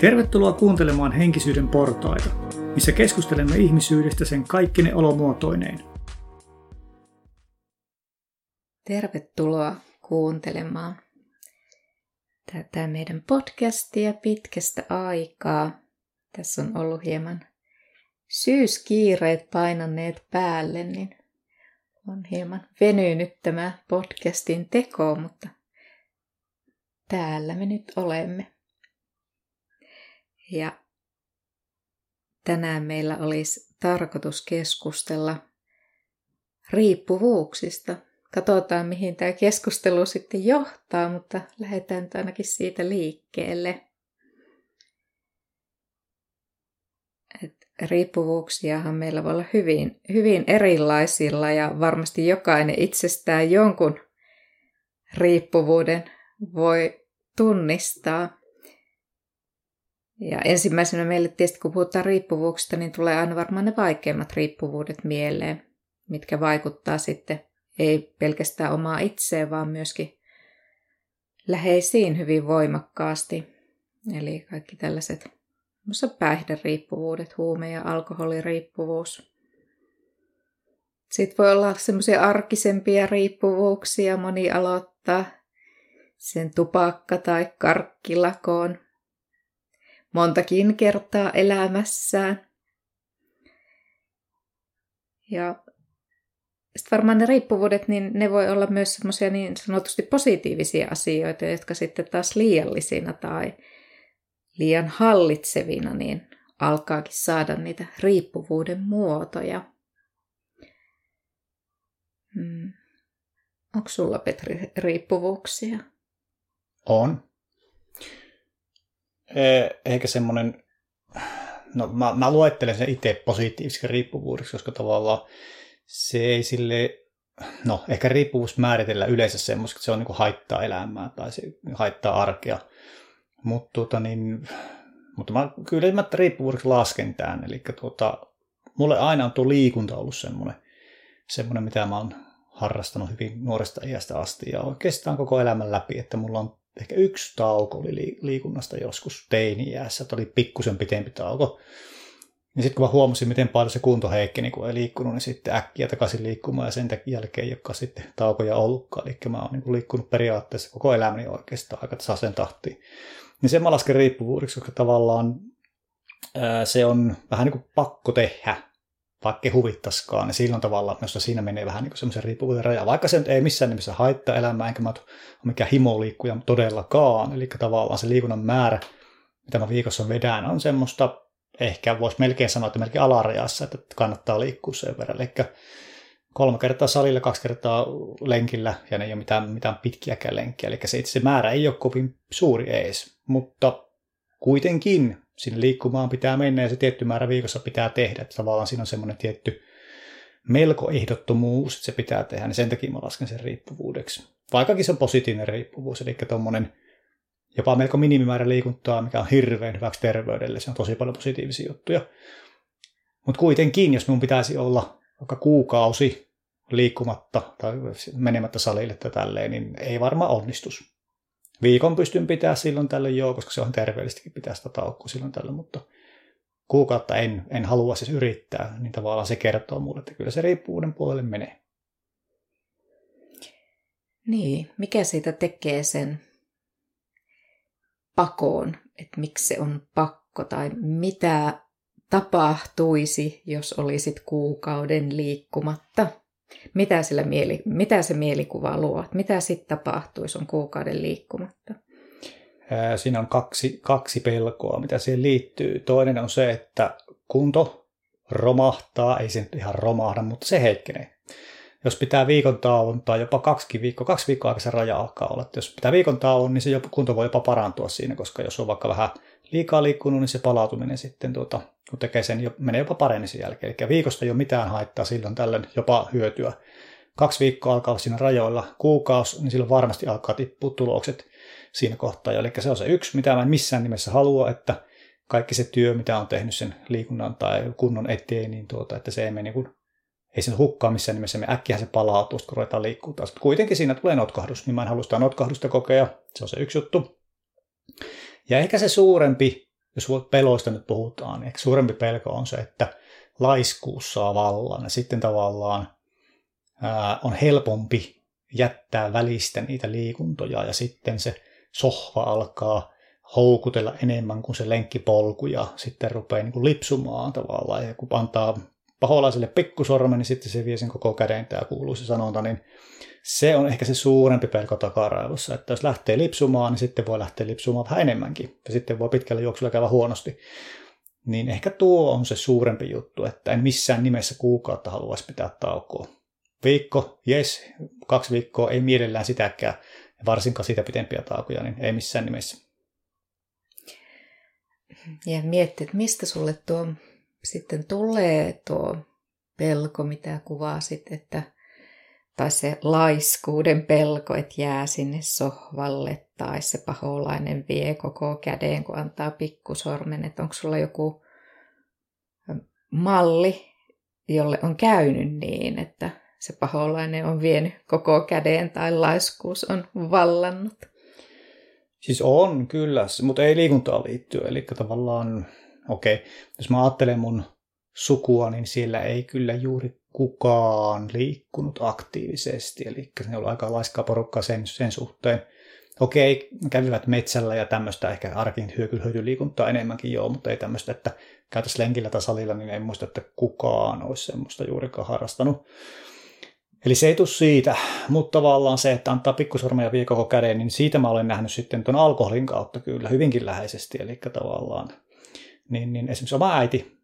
Tervetuloa kuuntelemaan Henkisyyden portaita, missä keskustelemme ihmisyydestä sen kaikkine olomuotoineen. Tervetuloa kuuntelemaan tätä meidän podcastia pitkästä aikaa. Tässä on ollut hieman syyskiireet painaneet päälle, niin on hieman venynyt tämä podcastin teko, mutta täällä me nyt olemme. Ja tänään meillä olisi tarkoitus keskustella riippuvuuksista. Katsotaan, mihin tämä keskustelu sitten johtaa, mutta lähdetään nyt ainakin siitä liikkeelle. Et riippuvuuksiahan meillä voi olla hyvin, hyvin erilaisilla ja varmasti jokainen itsestään jonkun riippuvuuden voi tunnistaa. Ja ensimmäisenä meille tietysti, kun puhutaan riippuvuuksista, niin tulee aina varmaan ne vaikeimmat riippuvuudet mieleen, mitkä vaikuttaa sitten ei pelkästään omaa itseen, vaan myöskin läheisiin hyvin voimakkaasti. Eli kaikki tällaiset päihderiippuvuudet, huume- ja alkoholiriippuvuus. Sitten voi olla semmoisia arkisempia riippuvuuksia. Moni aloittaa sen tupakka- tai karkkilakoon montakin kertaa elämässään. Ja sitten varmaan ne riippuvuudet, niin ne voi olla myös semmoisia niin sanotusti positiivisia asioita, jotka sitten taas liiallisina tai liian hallitsevina, niin alkaakin saada niitä riippuvuuden muotoja. Hmm. Onko sulla, Petri, riippuvuuksia? On. E, eikä semmoinen, no mä, mä luettelen sen itse positiiviseksi riippuvuudeksi, koska tavallaan se ei sille, no ehkä riippuvuus määritellä yleensä semmoista, että se on niin haittaa elämää tai se haittaa arkea. Mutta tota niin, mutta mä kyllä mä riippuvuudeksi lasken tämän. Eli tuota, mulle aina on tuo liikunta ollut semmoinen, semmoinen, mitä mä oon harrastanut hyvin nuoresta iästä asti ja oikeastaan koko elämän läpi, että mulla on ehkä yksi tauko oli liikunnasta joskus teini-iässä, että oli pikkusen pitempi tauko. Ja sitten kun mä huomasin, miten paljon se kunto heikkeni, kun ei liikkunut, niin sitten äkkiä takaisin liikkumaan ja sen jälkeen ei olekaan sitten taukoja ollutkaan. Eli mä oon niin liikkunut periaatteessa koko elämäni oikeastaan aika tasaisen tahtiin. Niin sen mä lasken riippuvuudeksi, koska tavallaan ää, se on vähän niin kuin pakko tehdä, vaikka huvittaskaan, niin silloin tavallaan myös siinä menee vähän niin semmoisen riippuvuuden raja. Vaikka se nyt ei missään nimessä haittaa elämää, enkä mä ole mikään himoliikkuja todellakaan. Eli tavallaan se liikunnan määrä, mitä mä viikossa vedän, on semmoista, ehkä voisi melkein sanoa, että melkein alarajassa, että kannattaa liikkua sen verran. Eli kolme kertaa salilla, kaksi kertaa lenkillä, ja ne ei ole mitään, mitään pitkiäkään lenkkiä. Eli se itse se määrä ei ole kovin suuri ees, mutta kuitenkin sinne liikkumaan pitää mennä ja se tietty määrä viikossa pitää tehdä. Että tavallaan siinä on semmoinen tietty melko ehdottomuus, että se pitää tehdä, niin sen takia mä lasken sen riippuvuudeksi. Vaikkakin se on positiivinen riippuvuus, eli tuommoinen jopa melko minimimäärä liikuntaa, mikä on hirveän hyväksi terveydelle. Se on tosi paljon positiivisia juttuja. Mutta kuitenkin, jos minun pitäisi olla vaikka kuukausi liikkumatta tai menemättä salille tai tälleen, niin ei varmaan onnistus. Viikon pystyn pitää silloin tällöin joo, koska se on terveellistäkin pitää sitä taukoa silloin tällöin, mutta kuukautta en, en halua siis yrittää, niin tavallaan se kertoo mulle, että kyllä se riippuvuuden puolelle menee. Niin, mikä siitä tekee sen pakoon, että miksi se on pakko tai mitä tapahtuisi, jos olisit kuukauden liikkumatta? Mitä, sillä mieli, mitä se mielikuva luo? Mitä sitten tapahtuisi, on kuukauden liikkumatta? Siinä on kaksi, kaksi pelkoa, mitä siihen liittyy. Toinen on se, että kunto romahtaa, ei se nyt ihan romahda, mutta se heikkenee. Jos pitää viikon tauon tai jopa kaksi viikkoa, kaksi viikkoa aika se raja alkaa olla. Että jos pitää viikon tauon, niin se kunto voi jopa parantua siinä, koska jos on vaikka vähän liikaa liikkunut, niin se palautuminen sitten, tuota, kun tekee sen, jo, menee jopa paremmin sen jälkeen. Eli viikosta ei ole mitään haittaa, silloin tällöin jopa hyötyä. Kaksi viikkoa alkaa olla siinä rajoilla, kuukausi, niin silloin varmasti alkaa tippua tulokset siinä kohtaa. Eli se on se yksi, mitä mä en missään nimessä halua, että kaikki se työ, mitä on tehnyt sen liikunnan tai kunnon eteen, niin tuota, että se ei mene niin kuin, ei sen hukkaa missään nimessä, me äkkiä se palautuu, kun ruvetaan liikkua taas. Kuitenkin siinä tulee notkahdus, niin mä en halua sitä notkahdusta kokea, se on se yksi juttu. Ja ehkä se suurempi jos peloista nyt puhutaan, niin suurempi pelko on se, että laiskuus saa vallan ja sitten tavallaan ää, on helpompi jättää välistä niitä liikuntoja ja sitten se sohva alkaa houkutella enemmän kuin se lenkkipolku ja sitten rupeaa niin kuin lipsumaan tavallaan. Ja kun antaa paholaiselle pikkusormen, niin sitten se vie sen koko käden, tämä kuuluu se sanonta, niin se on ehkä se suurempi pelko takaraivossa, että jos lähtee lipsumaan, niin sitten voi lähteä lipsumaan vähän enemmänkin, ja sitten voi pitkällä juoksulla käydä huonosti. Niin ehkä tuo on se suurempi juttu, että en missään nimessä kuukautta haluaisi pitää taukoa. Viikko, yes, kaksi viikkoa, ei mielellään sitäkään, varsinkaan sitä pitempiä taukoja, niin ei missään nimessä. Ja mietti, että mistä sulle tuo sitten tulee tuo pelko, mitä kuvasit, että tai se laiskuuden pelko, että jää sinne sohvalle, tai se paholainen vie koko käden, kun antaa pikkusormen, että onko sulla joku malli, jolle on käynyt niin, että se paholainen on vienyt koko käden tai laiskuus on vallannut? Siis on kyllä, mutta ei liikuntaan liittyen. Eli tavallaan, okei, okay, jos mä ajattelen mun sukua, niin siellä ei kyllä juuri kukaan liikkunut aktiivisesti. Eli ne oli aika laiskaa porukkaa sen, sen suhteen. Okei, kävivät metsällä ja tämmöistä ehkä arkin hyötyliikuntaa enemmänkin joo, mutta ei tämmöistä, että käytäisiin lenkillä tai salilla, niin en muista, että kukaan olisi semmoista juurikaan harrastanut. Eli se ei tule siitä, mutta tavallaan se, että antaa pikkusormen ja vie koko käden, niin siitä mä olen nähnyt sitten tuon alkoholin kautta kyllä hyvinkin läheisesti. Eli tavallaan, niin, niin esimerkiksi oma äiti,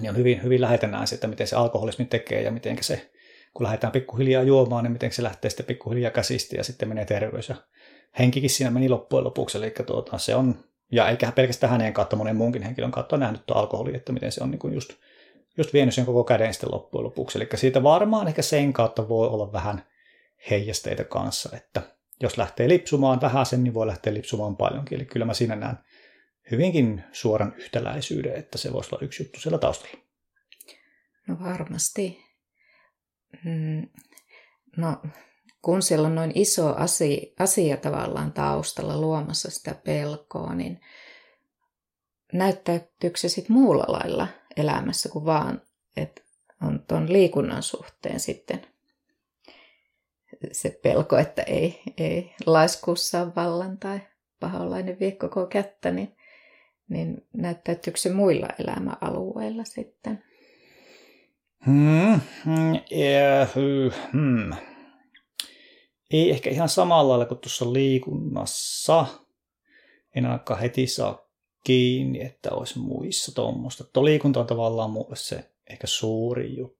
niin on hyvin, hyvin lähetä näin että miten se alkoholismi tekee ja miten se, kun lähdetään pikkuhiljaa juomaan, niin miten se lähtee sitten pikkuhiljaa käsistä ja sitten menee terveys. Ja henkikin siinä meni loppujen lopuksi, eli tuota, se on, ja eikä pelkästään hänen kautta, monen muunkin henkilön kautta on nähnyt tuo alkoholi, että miten se on niin kuin just just vienyt sen koko käden sitten loppujen lopuksi. Eli siitä varmaan ehkä sen kautta voi olla vähän heijasteita kanssa, että jos lähtee lipsumaan vähän sen, niin voi lähteä lipsumaan paljonkin. Eli kyllä mä siinä näen hyvinkin suoran yhtäläisyyden, että se voisi olla yksi juttu siellä taustalla. No varmasti. Mm, no, kun siellä on noin iso asia, asia tavallaan taustalla luomassa sitä pelkoa, niin näyttäytyykö se sitten muulla lailla elämässä kuin vaan, että on tuon liikunnan suhteen sitten se pelko, että ei, ei laiskuussa vallan tai paholainen vie koko kättä, niin, niin näyttäytyykö se muilla elämäalueilla sitten? Hmm, hmm, hmm. Ei ehkä ihan samalla lailla kuin tuossa liikunnassa. En ainakaan heti saa kiinni, että olisi muissa tuommoista. Tuo liikunta on tavallaan mulle se ehkä suuri juttu.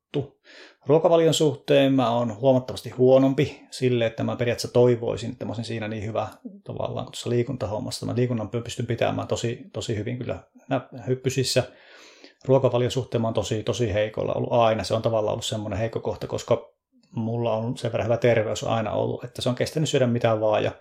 Ruokavalion suhteen mä oon huomattavasti huonompi sille, että mä periaatteessa toivoisin, että mä olisin siinä niin hyvä tavallaan kuin tuossa liikuntahommassa. Mä liikunnan pystyn pitämään tosi, tosi hyvin kyllä hyppysissä. Ruokavalion suhteen mä oon tosi, tosi heikolla ollut aina. Se on tavallaan ollut semmoinen heikko kohta, koska mulla on sen verran hyvä terveys aina ollut, että se on kestänyt syödä mitään vaan ja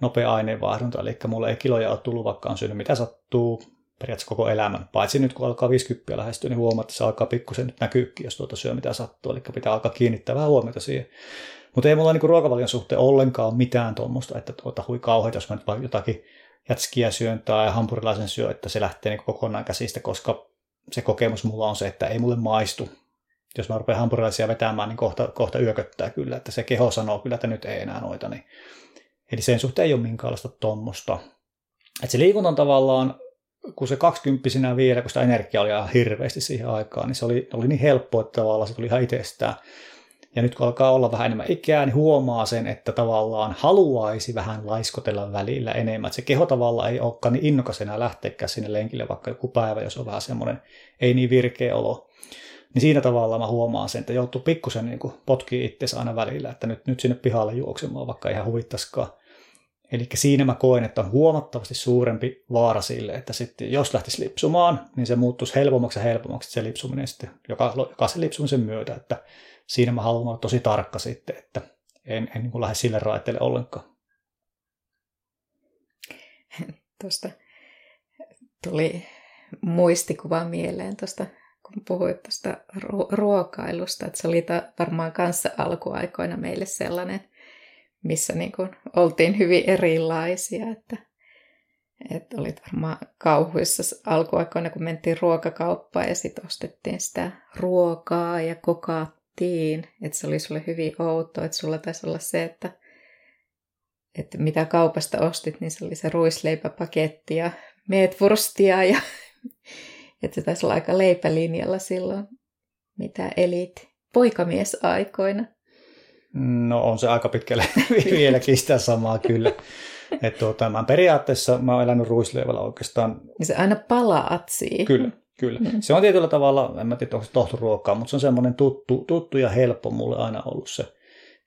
nopea aineenvaihdunta, eli mulla ei kiloja ole tullut, vaikka on syönyt mitä sattuu periaatteessa koko elämän. Paitsi nyt kun alkaa 50 lähestyä, niin huomaa, että se alkaa pikkusen nyt näkyykin, jos tuota syö mitä sattuu, eli pitää alkaa kiinnittää vähän huomiota siihen. Mutta ei mulla niinku ruokavalion suhteen ollenkaan mitään tuommoista, että tuota, hui kauheita, jos mä nyt vaikka jotakin jätskiä syön tai hampurilaisen syö, että se lähtee niinku kokonaan käsistä, koska se kokemus mulla on se, että ei mulle maistu jos mä rupean hampurilaisia vetämään, niin kohta, kohta yököttää kyllä, että se keho sanoo kyllä, että nyt ei enää noita. Niin. Eli sen suhteen ei ole minkäänlaista tuommoista. Että se liikunta on tavallaan, kun se 20 vielä, kun sitä energiaa oli ihan hirveästi siihen aikaan, niin se oli, oli niin helppo, että tavallaan se tuli ihan itsestään. Ja nyt kun alkaa olla vähän enemmän ikää, niin huomaa sen, että tavallaan haluaisi vähän laiskotella välillä enemmän. Että se keho tavallaan ei olekaan niin innokas enää lähteäkään sinne lenkille, vaikka joku päivä, jos on vähän semmoinen ei niin virkeä olo. Niin siinä tavalla mä huomaan sen, että joutuu pikkusen niin potkii itsensä aina välillä, että nyt, nyt sinne pihalle juoksemaan, vaikka ihan huvittaskaan. Eli siinä mä koen, että on huomattavasti suurempi vaara sille, että sitten jos lähtisi lipsumaan, niin se muuttuisi helpommaksi ja helpommaksi se lipsuminen sitten joka, jokaisen lipsumisen myötä. Että siinä mä haluan olla tosi tarkka sitten, että en, en niin lähde sille raiteelle ollenkaan. Tuosta tuli muistikuva mieleen tuosta kun puhuit tuosta ruokailusta, että se oli varmaan kanssa alkuaikoina meille sellainen, missä niin kuin oltiin hyvin erilaisia, että, Että olit varmaan kauhuissa alkuaikoina, kun mentiin ruokakauppaan ja sitten ostettiin sitä ruokaa ja kokaattiin. Että se oli sulle hyvin outoa, että sulla taisi olla se, että, että mitä kaupasta ostit, niin se oli se ruisleipäpaketti ja meetvurstia ja että se taisi olla aika leipälinjalla silloin, mitä elit poikamiesaikoina. No on se aika pitkälle vieläkin sitä samaa kyllä. Et tuota, mä periaatteessa mä oon elänyt ruisleivällä oikeastaan. Ja se aina palaat siihen. Kyllä, kyllä. Mm. Se on tietyllä tavalla, en mä tiedä onko se tohtoruokaa, mutta se on semmoinen tuttu, tuttu ja helppo mulle aina ollut se.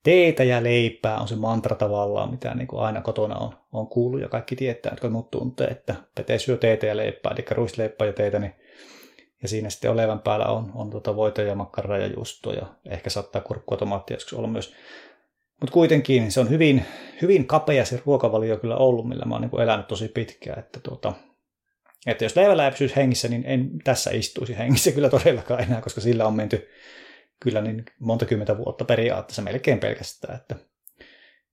Teetä ja leipää on se mantra tavallaan, mitä niin kuin aina kotona on, on kuullut ja kaikki tietää, jotka mut tuntee, että Pete syö teetä ja leipää, eli ruisleippää ja teetä, niin ja siinä sitten olevan päällä on, on tuota voita ja makkaraa ja juustoa ja ehkä saattaa kurkkua tomaattia joskus olla myös. Mutta kuitenkin se on hyvin, hyvin kapea se ruokavalio kyllä ollut, millä mä oon niin elänyt tosi pitkään. Että, tuota, että jos leivällä ei hengissä, niin en tässä istuisi hengissä kyllä todellakaan enää, koska sillä on menty kyllä niin monta kymmentä vuotta periaatteessa melkein pelkästään. Että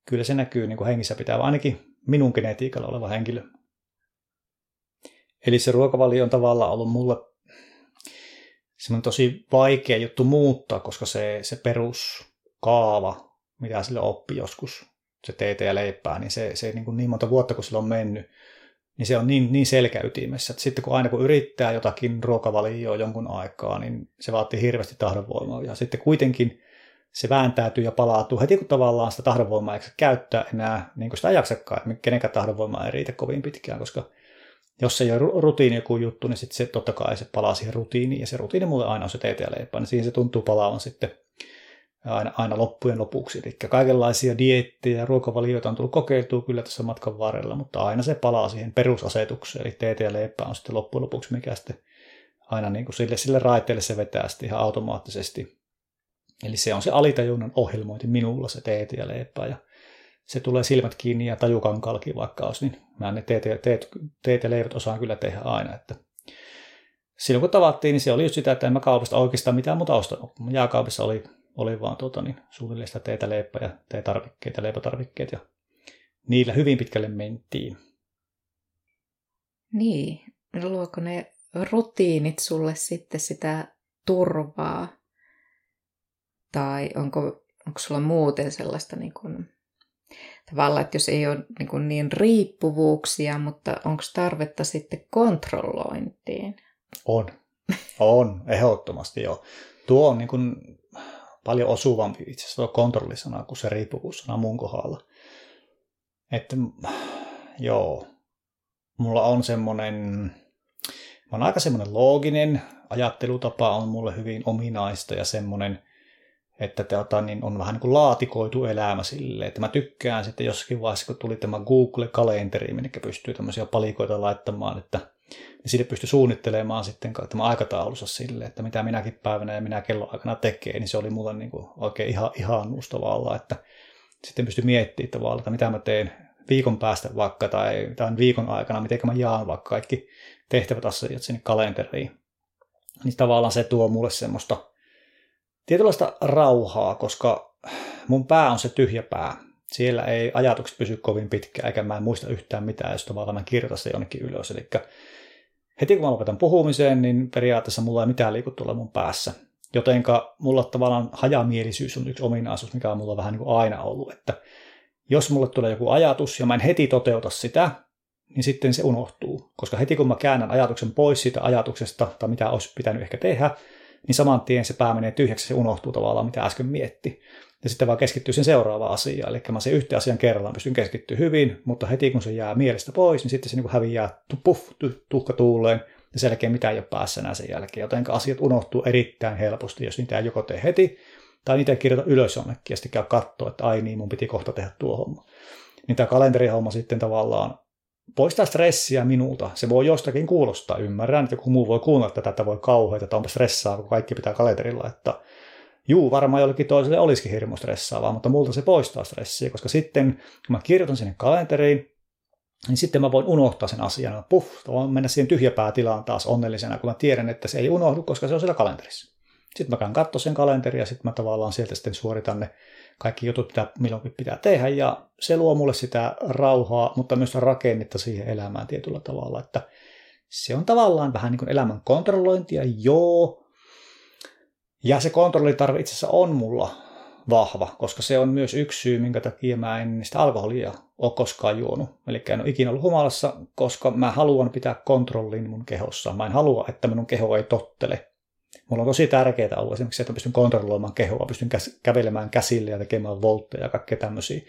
kyllä se näkyy niin kuin hengissä pitää, ainakin minun genetiikalla oleva henkilö. Eli se ruokavalio on tavallaan ollut mulle semmoinen tosi vaikea juttu muuttaa, koska se, se peruskaava, mitä sille oppi joskus, se teetä ja leipää, niin se, se niin, kuin niin monta vuotta, kun sillä on mennyt, niin se on niin, niin selkäytimessä. Että sitten kun aina kun yrittää jotakin ruokavalioa jonkun aikaa, niin se vaatii hirveästi tahdonvoimaa. Ja sitten kuitenkin se vääntäytyy ja palautuu heti, kun tavallaan sitä tahdonvoimaa ei käyttää enää, niin kuin sitä ei jaksakaan, että kenenkään tahdonvoimaa ei riitä kovin pitkään, koska jos se ei ole rutiini joku juttu, niin sitten se totta kai se palaa siihen rutiiniin, ja se rutiini mulle aina on se teetä ja leipä, niin siihen se tuntuu palaavan sitten aina, aina loppujen lopuksi. Eli kaikenlaisia diettejä ja ruokavalioita on tullut kokeiltua kyllä tässä matkan varrella, mutta aina se palaa siihen perusasetukseen, eli teetä ja leipä on sitten loppujen lopuksi, mikä sitten aina niin kuin sille, sille raiteelle se vetää sitten ihan automaattisesti. Eli se on se alitajunnan ohjelmointi minulla, se teetä ja leipä, ja se tulee silmät kiinni ja tajukan kalki vaikka olisi, niin mä ne teet, teet, teet ja leivät osaan kyllä tehdä aina. Että silloin kun tavattiin, niin se oli just sitä, että en mä kaupasta oikeastaan mitään muuta ostanut. Jääkaupissa oli, oli vaan tuota, niin, suunnilleen sitä teetä, leipää ja teetarvikkeet ja leipätarvikkeet ja niillä hyvin pitkälle mentiin. Niin, luoko ne rutiinit sulle sitten sitä turvaa? Tai onko, onko sulla muuten sellaista niin kuin tavallaan, että jos ei ole niin, niin riippuvuuksia, mutta onko tarvetta sitten kontrollointiin? On. On, ehdottomasti joo. Tuo on niin kuin paljon osuvampi itse asiassa tuo kontrollisana kuin se riippuvuussana mun kohdalla. Että joo, mulla on semmoinen, mä oon aika semmoinen looginen, ajattelutapa on mulle hyvin ominaista ja semmoinen että teota, niin on vähän niin kuin laatikoitu elämä sille, että mä tykkään sitten jossakin vaiheessa, kun tuli tämä Google-kalenteri, minne pystyy tämmöisiä palikoita laittamaan, että niin sille pystyy suunnittelemaan sitten tämä aikataulussa sille, että mitä minäkin päivänä ja minä kelloaikana tekee, niin se oli mulle niin kuin oikein ihan, ihanuus tavallaan, että sitten pystyy miettimään tavallaan, että mitä mä teen viikon päästä vaikka tai, tai viikon aikana, miten mä jaan vaikka kaikki tehtävät asiat sinne kalenteriin. Niin tavallaan se tuo mulle semmoista tietynlaista rauhaa, koska mun pää on se tyhjä pää. Siellä ei ajatukset pysy kovin pitkään, eikä mä en muista yhtään mitään, jos tavallaan mä kirjoitan se jonnekin ylös. Eli heti kun mä lopetan puhumiseen, niin periaatteessa mulla ei mitään liiku tuolla mun päässä. Jotenka mulla tavallaan hajamielisyys on yksi ominaisuus, mikä on mulla vähän niin kuin aina ollut, että jos mulle tulee joku ajatus ja mä en heti toteuta sitä, niin sitten se unohtuu. Koska heti kun mä käännän ajatuksen pois siitä ajatuksesta, tai mitä olisi pitänyt ehkä tehdä, niin saman tien se pää menee tyhjäksi ja unohtuu tavallaan, mitä äsken mietti. Ja sitten vaan keskittyy sen seuraavaan asiaan. Eli mä se yhteen asian kerrallaan pystyn keskittyä hyvin, mutta heti kun se jää mielestä pois, niin sitten se niin häviää puff, tuhka tuuleen, ja sen jälkeen mitään ei ole päässä enää sen jälkeen. Joten asiat unohtuu erittäin helposti, jos niitä ei joko tee heti, tai niitä ei kirjoita ylös jonnekin, ja sitten käy katsoa, että ai niin, mun piti kohta tehdä tuo homma. Niin tämä kalenterihomma sitten tavallaan poistaa stressiä minulta. Se voi jostakin kuulostaa, ymmärrän, että joku muu voi kuunnella tätä, että voi kauheita, että onpa stressaa, kun kaikki pitää kalenterilla, että juu, varmaan jollekin toiselle olisikin hirmu stressaavaa, mutta multa se poistaa stressiä, koska sitten kun mä kirjoitan sinne kalenteriin, niin sitten mä voin unohtaa sen asian. Puff, voin mennä siihen tyhjäpäätilaan taas onnellisena, kun mä tiedän, että se ei unohdu, koska se on siellä kalenterissa. Sitten mä käyn katsoa sen kalenteria ja sitten mä tavallaan sieltä sitten suoritan ne kaikki jutut, mitä milloinkin pitää tehdä. Ja se luo mulle sitä rauhaa, mutta myös rakennetta siihen elämään tietyllä tavalla. Että se on tavallaan vähän niin kuin elämän kontrollointia, joo. Ja se kontrollitarve itse asiassa on mulla vahva, koska se on myös yksi syy, minkä takia mä en sitä alkoholia ole koskaan juonut. Eli en ole ikinä ollut humalassa, koska mä haluan pitää kontrollin mun kehossa. Mä en halua, että minun keho ei tottele. Mulla on tosi tärkeää ollut esimerkiksi se, että pystyn kontrolloimaan kehoa, pystyn kävelemään käsille ja tekemään voltteja ja kaikkea tämmöisiä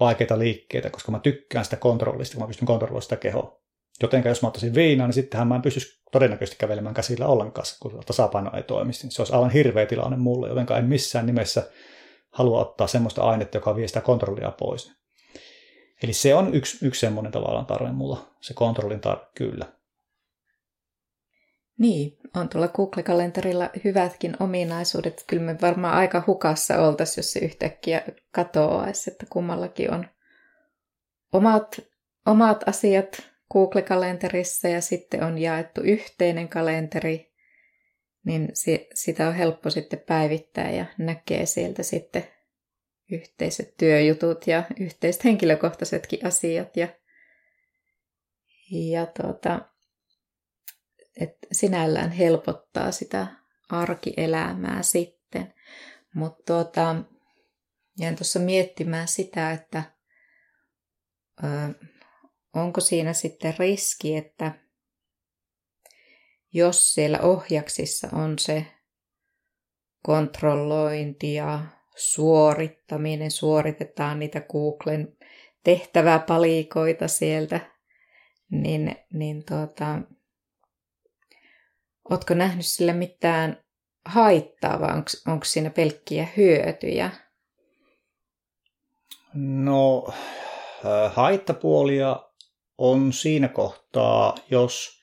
vaikeita liikkeitä, koska mä tykkään sitä kontrollista, kun mä pystyn kontrolloimaan sitä kehoa. Joten jos mä ottaisin viinaa, niin sittenhän mä en pystyisi todennäköisesti kävelemään käsillä ollenkaan, kun tasapaino ei toimisi. Niin se olisi aivan hirveä tilanne mulle, joten en missään nimessä halua ottaa semmoista ainetta, joka vie sitä kontrollia pois. Eli se on yksi, yksi semmoinen tavallaan tarve mulla, se kontrollin tarve, kyllä. Niin, on tuolla Google-kalenterilla hyvätkin ominaisuudet. Kyllä me varmaan aika hukassa oltaisiin, jos se yhtäkkiä katoaisi, että kummallakin on omat, omat asiat Google-kalenterissa ja sitten on jaettu yhteinen kalenteri, niin sitä on helppo sitten päivittää ja näkee sieltä sitten yhteiset työjutut ja yhteiset henkilökohtaisetkin asiat. Ja, ja tuota, et sinällään helpottaa sitä arkielämää sitten. Mutta tuota, jäin tuossa miettimään sitä, että ö, onko siinä sitten riski, että jos siellä ohjaksissa on se kontrollointi ja suorittaminen, suoritetaan niitä Googlen tehtäväpalikoita sieltä, niin, niin tuota, Oletko nähnyt sillä mitään haittaa vai onko, siinä pelkkiä hyötyjä? No, äh, haittapuolia on siinä kohtaa, jos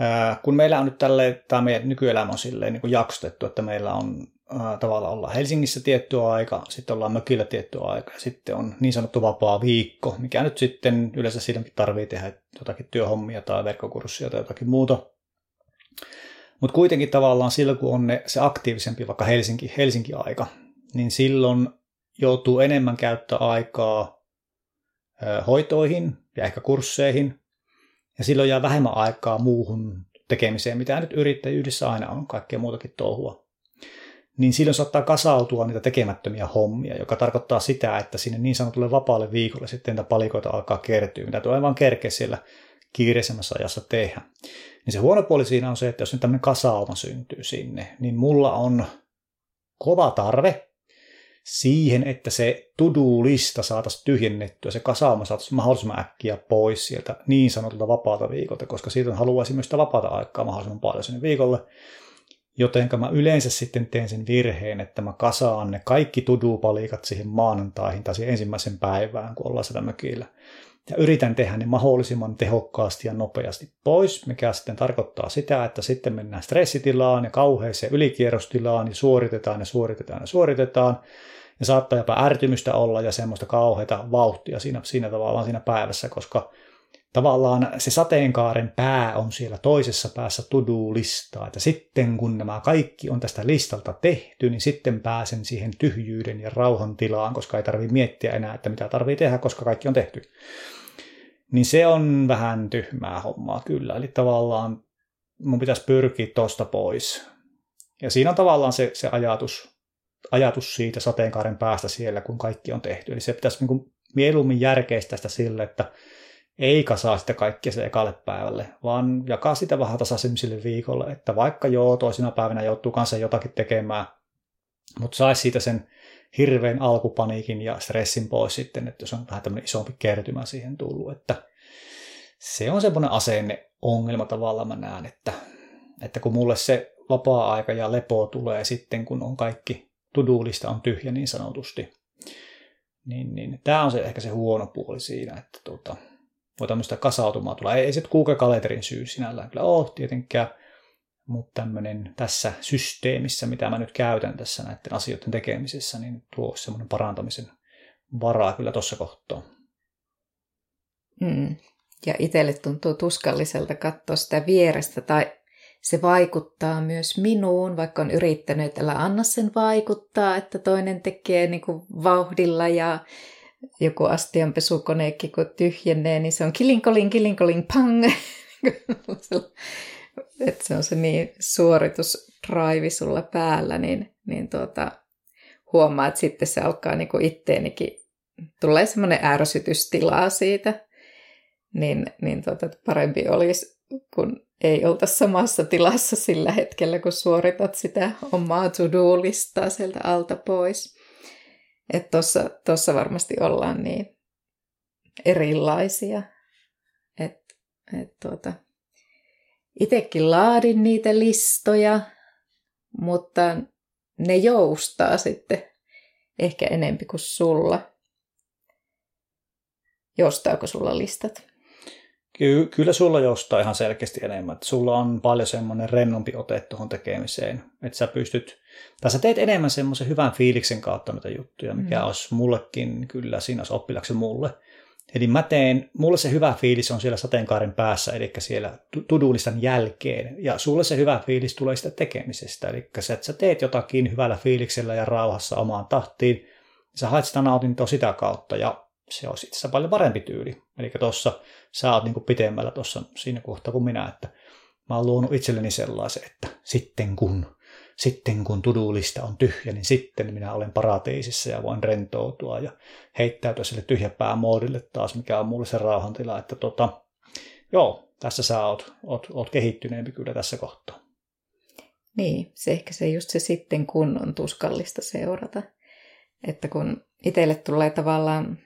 äh, kun meillä on nyt tälle, tämä meidän nykyelämä on silleen niin kuin jakstettu, että meillä on äh, tavallaan olla Helsingissä tietty aika, sitten ollaan mökillä tietty aika ja sitten on niin sanottu vapaa viikko, mikä nyt sitten yleensä siinäkin tarvii tehdä jotakin työhommia tai verkkokurssia tai jotakin muuta. Mutta kuitenkin tavallaan silloin, kun on ne, se aktiivisempi vaikka Helsinki, Helsinki-aika, niin silloin joutuu enemmän käyttää aikaa hoitoihin ja ehkä kursseihin, ja silloin jää vähemmän aikaa muuhun tekemiseen, mitä nyt yrittäjyydessä aina on, kaikkea muutakin touhua. Niin silloin saattaa kasautua niitä tekemättömiä hommia, joka tarkoittaa sitä, että sinne niin sanotulle vapaalle viikolle sitten niitä palikoita alkaa kertyä, mitä tulee vaan kerkeä siellä kiireisemmässä ajassa tehdä. Niin se huono puoli siinä on se, että jos nyt tämmöinen kasauma syntyy sinne, niin mulla on kova tarve siihen, että se to-do-lista saataisiin tyhjennettyä, se kasauma saataisiin mahdollisimman äkkiä pois sieltä niin sanotulta vapaata viikolta, koska siitä haluaisin myös sitä vapaata aikaa mahdollisimman paljon sinne viikolle. Joten mä yleensä sitten teen sen virheen, että mä kasaan ne kaikki to-do-palikat siihen maanantaihin tai siihen ensimmäisen päivään, kun ollaan sitä mökillä ja yritän tehdä ne mahdollisimman tehokkaasti ja nopeasti pois, mikä sitten tarkoittaa sitä, että sitten mennään stressitilaan ja kauheeseen ylikierrostilaan ja suoritetaan ja suoritetaan ja suoritetaan. Ja saattaa jopa ärtymystä olla ja semmoista kauheita vauhtia siinä, siinä tavallaan siinä päivässä, koska tavallaan se sateenkaaren pää on siellä toisessa päässä to-do-listaa. Että sitten kun nämä kaikki on tästä listalta tehty, niin sitten pääsen siihen tyhjyyden ja rauhan tilaan, koska ei tarvitse miettiä enää, että mitä tarvii tehdä, koska kaikki on tehty. Niin se on vähän tyhmää hommaa kyllä. Eli tavallaan mun pitäisi pyrkiä tosta pois. Ja siinä on tavallaan se, se ajatus, ajatus siitä sateenkaaren päästä siellä, kun kaikki on tehty. Eli se pitäisi niin kuin mieluummin järkeistä sitä sille, että ei kasaa sitä kaikkea se ekalle päivälle, vaan jakaa sitä vähän tasaisemmille viikolle, että vaikka joo, toisina päivinä joutuu kanssa jotakin tekemään, mutta saisi siitä sen hirveän alkupaniikin ja stressin pois sitten, että jos on vähän tämmöinen isompi kertymä siihen tullut, että se on semmoinen asenne ongelma tavallaan mä näen, että, että kun mulle se vapaa-aika ja lepo tulee sitten, kun on kaikki tudulista on tyhjä niin sanotusti, niin, niin tämä on se, ehkä se huono puoli siinä, että tuota, voi tämmöistä kasautumaa tulla. Ei, ei se Google-kalenterin syy sinällään kyllä ole tietenkään, mutta tämmöinen tässä systeemissä, mitä mä nyt käytän tässä näiden asioiden tekemisessä, niin tuo semmoinen parantamisen varaa kyllä tuossa kohtaa. Mm. Ja itselle tuntuu tuskalliselta katsoa sitä vierestä tai se vaikuttaa myös minuun, vaikka on yrittänyt, että anna sen vaikuttaa, että toinen tekee niin kuin vauhdilla ja joku astianpesukoneekki kun tyhjenee, niin se on kilinkolin, kilinkolin, pang. että se on se niin suoritusdraivi sulla päällä, niin, niin tuota, huomaa, että sitten se alkaa niin itteenikin, tulee semmoinen ärsytystilaa siitä, niin, niin tuota, parempi olisi, kun ei olta samassa tilassa sillä hetkellä, kun suoritat sitä omaa to-do-listaa sieltä alta pois. Että tossa, tossa varmasti ollaan niin erilaisia. Että et tuota, itekin laadin niitä listoja, mutta ne joustaa sitten ehkä enempi kuin sulla. Joustaako sulla listat? Ky- kyllä sulla joustaa ihan selkeästi enemmän. Että sulla on paljon semmoinen rennompi ote tuohon tekemiseen. Että sä pystyt, tai sä teet enemmän semmoisen hyvän fiiliksen kautta näitä juttuja, mikä mm. olisi mullekin kyllä siinä olisi oppilaksi mulle. Eli mä teen, mulle se hyvä fiilis on siellä sateenkaaren päässä, eli siellä tudulistan jälkeen. Ja sulle se hyvä fiilis tulee sitä tekemisestä. Eli se, että sä teet jotakin hyvällä fiiliksellä ja rauhassa omaan tahtiin, sä haet sitä nautintoa sitä kautta. Ja se on itse paljon parempi tyyli. Eli tuossa sä oot niin pitemmällä tuossa siinä kohtaa kuin minä, että mä oon luonut itselleni sellaisen, että sitten kun, sitten kun tudulista on tyhjä, niin sitten minä olen parateisissa ja voin rentoutua ja heittäytyä sille tyhjäpäämoodille taas, mikä on mulle se rauhantila, että tota, joo, tässä sä oot, oot, oot kehittyneempi kyllä tässä kohtaa. Niin, se ehkä se just se sitten kun on tuskallista seurata. Että kun itselle tulee tavallaan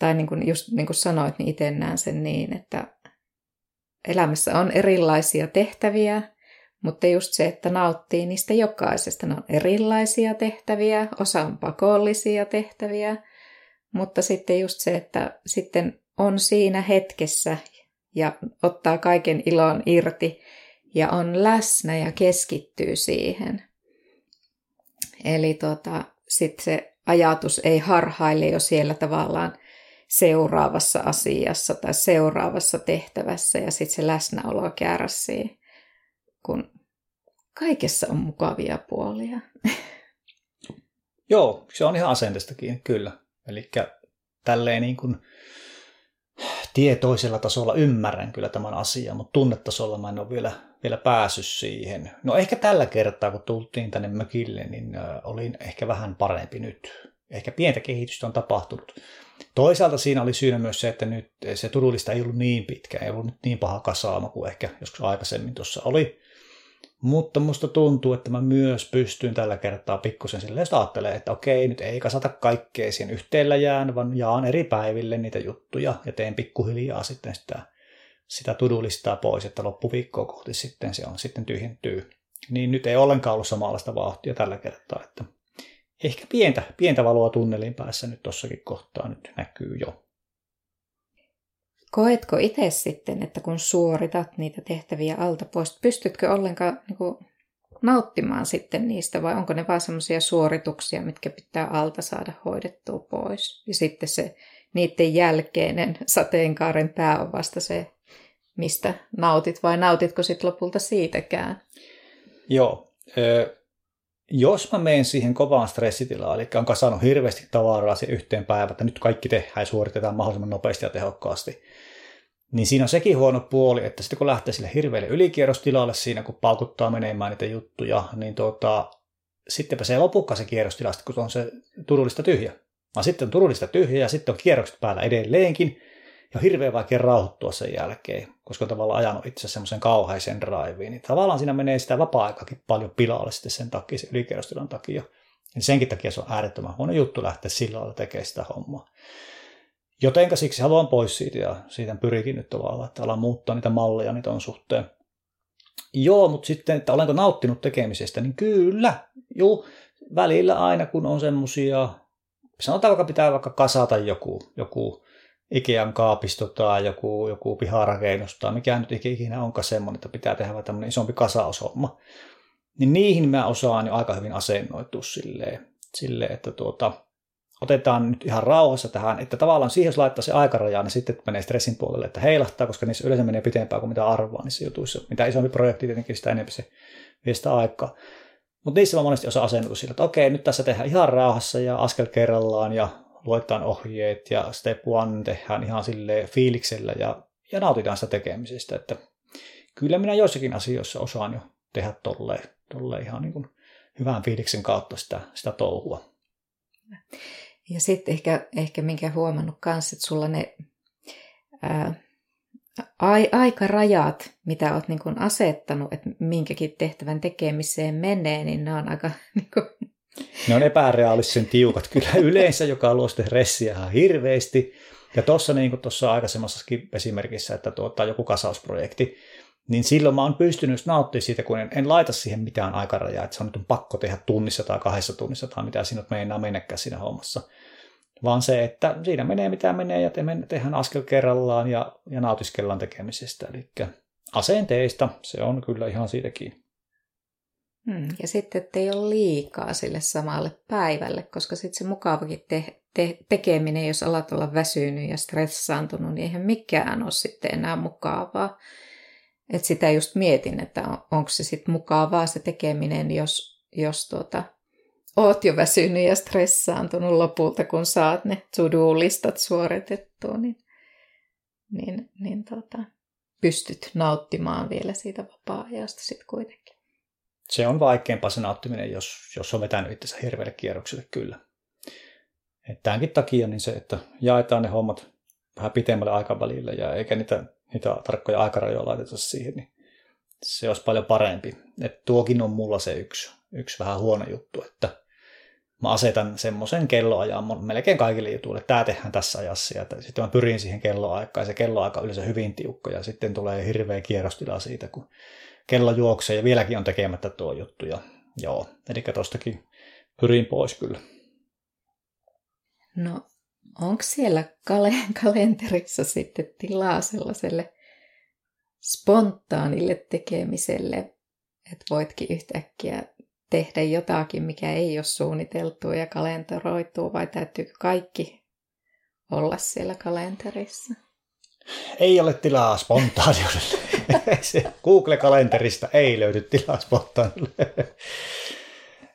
tai niin kuin just niin kuin sanoit, niin itse näen sen niin, että elämässä on erilaisia tehtäviä, mutta just se, että nauttii niistä jokaisesta. Ne on erilaisia tehtäviä, osa on pakollisia tehtäviä, mutta sitten just se, että sitten on siinä hetkessä ja ottaa kaiken ilon irti ja on läsnä ja keskittyy siihen. Eli tota, sitten se ajatus ei harhaile jo siellä tavallaan seuraavassa asiassa tai seuraavassa tehtävässä ja sitten se läsnäolo kärsii, kun kaikessa on mukavia puolia. Joo, se on ihan asenteestakin, kyllä. Eli tälleen niin kuin tietoisella tasolla ymmärrän kyllä tämän asian, mutta tunnetasolla mä en ole vielä, vielä päässyt siihen. No ehkä tällä kertaa, kun tultiin tänne mökille, niin olin ehkä vähän parempi nyt. Ehkä pientä kehitystä on tapahtunut. Toisaalta siinä oli syynä myös se, että nyt se turullista ei ollut niin pitkä, ei ollut niin paha kasaama kuin ehkä joskus aikaisemmin tuossa oli. Mutta musta tuntuu, että mä myös pystyn tällä kertaa pikkusen silleen, jos ajattelee, että okei, nyt ei kasata kaikkea siihen yhteellä jään, vaan jaan eri päiville niitä juttuja ja teen pikkuhiljaa sitten sitä, sitä tudulistaa pois, että loppuviikkoa kohti sitten se on sitten tyhjentyy. Niin nyt ei ollenkaan ollut samanlaista vauhtia tällä kertaa, että ehkä pientä, pientä valoa tunnelin päässä nyt tossakin kohtaa nyt näkyy jo. Koetko itse sitten, että kun suoritat niitä tehtäviä alta pois, pystytkö ollenkaan niin kuin, nauttimaan sitten niistä vai onko ne vain semmoisia suorituksia, mitkä pitää alta saada hoidettua pois? Ja sitten se niiden jälkeinen sateenkaaren pää on vasta se, mistä nautit vai nautitko sitten lopulta siitäkään? Joo, jos mä menen siihen kovaan stressitilaan, eli on kasannut hirveästi tavaraa siihen yhteen päivään, että nyt kaikki tehdään ja suoritetaan mahdollisimman nopeasti ja tehokkaasti, niin siinä on sekin huono puoli, että sitten kun lähtee sille hirveälle ylikierrostilalle siinä, kun paukuttaa menemään niitä juttuja, niin tuota, sitten pääsee lopukkaan se kierrostila, kun on se turullista tyhjä. Vaan sitten on turullista tyhjä ja sitten on kierrokset päällä edelleenkin, ja hirveän vaikea rauhoittua sen jälkeen, koska tavallaan ajanut itse semmoisen kauhaisen driveen. Niin tavallaan siinä menee sitä vapaa-aikakin paljon pilalle sitten sen takia, sen ylikerrostilan takia. Ja senkin takia se on äärettömän huono juttu lähteä sillä lailla tekemään sitä hommaa. Jotenka siksi haluan pois siitä ja siitä pyrikin nyt tavallaan, että alan muuttaa niitä malleja niitä on suhteen. Joo, mutta sitten, että olenko nauttinut tekemisestä, niin kyllä. Joo, välillä aina kun on semmosia, sanotaan vaikka pitää vaikka kasata joku, joku Ikean kaapisto tai joku, joku piharakennus tai mikä nyt ikinä onkaan semmoinen, että pitää tehdä tämmöinen isompi kasaushomma. Niin niihin mä osaan jo aika hyvin asennoitua silleen, silleen että tuota, otetaan nyt ihan rauhassa tähän, että tavallaan siihen jos laittaa se aikaraja, niin sitten menee stressin puolelle, että heilahtaa, koska niissä yleensä menee pitempään kuin mitä arvaa niissä jutuissa. Mitä isompi projekti tietenkin, sitä enemmän se vie sitä aikaa. Mutta niissä mä monesti osa asennutu sillä, että okei, nyt tässä tehdään ihan rauhassa ja askel kerrallaan ja luetaan ohjeet ja step one tehdään ihan sille fiiliksellä ja, ja nautitaan sitä tekemisestä. Että kyllä minä joissakin asioissa osaan jo tehdä tolleen, tolleen ihan niin kuin hyvän fiiliksen kautta sitä, sitä touhua. Ja sitten ehkä, ehkä minkä huomannut kanssa, että sulla ne ää, ai, aikarajat, mitä olet niin asettanut, että minkäkin tehtävän tekemiseen menee, niin ne on aika... Niin kuin... Ne on epäreaalisen tiukat kyllä yleensä, joka luo sitten ressiä ihan hirveästi. Ja tuossa niin aikaisemmassakin esimerkissä, että tuota, joku kasausprojekti, niin silloin mä oon pystynyt nauttimaan siitä, kun en, en laita siihen mitään aikarajaa, että se on nyt pakko tehdä tunnissa tai kahdessa tunnissa tai mitä sinut meinaa mennäkään siinä hommassa. Vaan se, että siinä menee mitä menee ja te tehdään askel kerrallaan ja, ja nautiskellaan tekemisestä. Eli asenteista se on kyllä ihan siitäkin. Hmm, ja sitten, ei ole liikaa sille samalle päivälle, koska sitten se mukavakin te- te- tekeminen, jos alat olla väsynyt ja stressaantunut, niin eihän mikään ole sitten enää mukavaa. Et sitä just mietin, että on, onko se sitten mukavaa se tekeminen, jos, jos tuota, oot jo väsynyt ja stressaantunut lopulta, kun saat ne to-do-listat suoritettua, niin, niin, niin tuota, pystyt nauttimaan vielä siitä vapaa-ajasta sitten kuitenkin. Se on vaikeampaa se nauttiminen, jos, jos on vetänyt itsensä hirveälle kierrokselle, kyllä. Et tämänkin takia niin se, että jaetaan ne hommat vähän pitemmälle aikavälille ja eikä niitä niitä tarkkoja aikarajoja laiteta siihen, niin se olisi paljon parempi. Et tuokin on mulla se yksi, yksi vähän huono juttu, että mä asetan semmoisen kelloajan melkein kaikille jutuille, tämä tehdään tässä ajassa, ja sitten mä pyrin siihen kelloaikaan, ja se kelloaika on yleensä hyvin tiukka, ja sitten tulee hirveä kierrostila siitä, kun kello juoksee, ja vieläkin on tekemättä tuo juttu, ja joo, eli tostakin pyrin pois kyllä. No, onko siellä kal- kalenterissa sitten tilaa sellaiselle spontaanille tekemiselle, että voitkin yhtäkkiä tehdä jotakin, mikä ei ole suunniteltu ja kalenteroituu, vai täytyykö kaikki olla siellä kalenterissa? Ei ole tilaa spontaaniudelle. Google-kalenterista ei löydy tilaa spontaanille.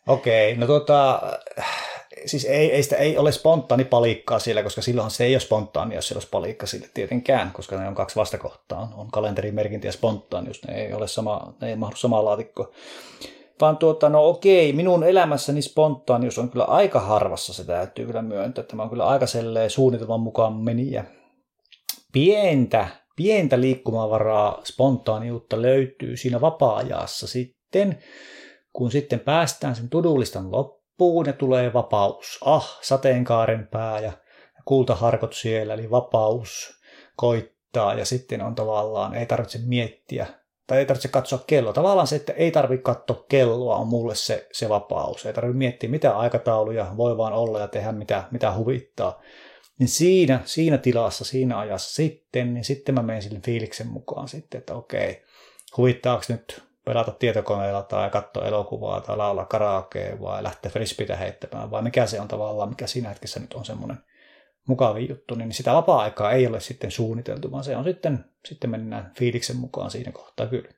Okei, okay, no tota, siis ei, ei, sitä, ei ole spontaani palikkaa siellä, koska silloin se ei ole spontaani, jos siellä olisi palikka sille tietenkään, koska ne on kaksi vastakohtaa. On kalenterimerkintä ja jos Ne ei ole sama, ne ei mahdu samaa laatikkoa. Vaan tuota, no okei, minun elämässäni spontaanius on kyllä aika harvassa, se täytyy kyllä myöntää. Tämä on kyllä aika suunnitelman mukaan meniä. Pientä, pientä liikkumavaraa spontaaniutta löytyy siinä vapaa-ajassa sitten, kun sitten päästään sen tudullistan loppuun puun ja tulee vapaus. Ah, sateenkaaren pää ja kultaharkot siellä, eli vapaus koittaa ja sitten on tavallaan, ei tarvitse miettiä tai ei tarvitse katsoa kelloa. Tavallaan se, että ei tarvitse katsoa kelloa on mulle se, se vapaus. Ei tarvitse miettiä mitä aikatauluja, voi vaan olla ja tehdä mitä, mitä huvittaa. Niin siinä, siinä tilassa, siinä ajassa sitten, niin sitten mä menen sille fiiliksen mukaan sitten, että okei, huvittaako nyt pelata tietokoneella tai katsoa elokuvaa tai laulaa karaokea vai lähteä frisbeitä heittämään vai mikä se on tavallaan, mikä siinä hetkessä nyt on semmoinen mukavi juttu, niin sitä vapaa-aikaa ei ole sitten suunniteltu, vaan se on sitten, sitten mennään fiiliksen mukaan siinä kohtaa kyllä.